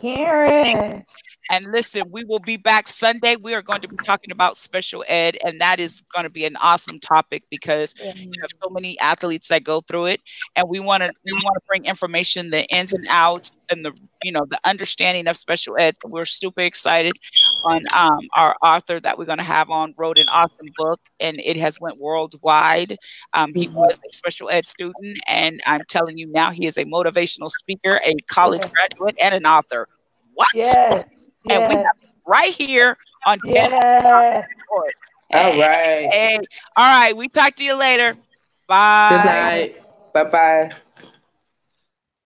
A: Karen.
B: And listen, we will be back Sunday. We are going to be talking about special ed, and that is going to be an awesome topic because we have so many athletes that go through it, and we want to we want to bring information, the ins and outs, and the you know the understanding of special ed. We're super excited on um, our author that we're going to have on wrote an awesome book, and it has went worldwide. Um, he mm-hmm. was a special ed student, and I'm telling you now, he is a motivational speaker, a college graduate, and an author. What?
A: Yes
B: and we have right here on
A: yeah.
C: All right.
B: Hey, all right. We talk to you later. Bye.
C: Good night. Bye bye.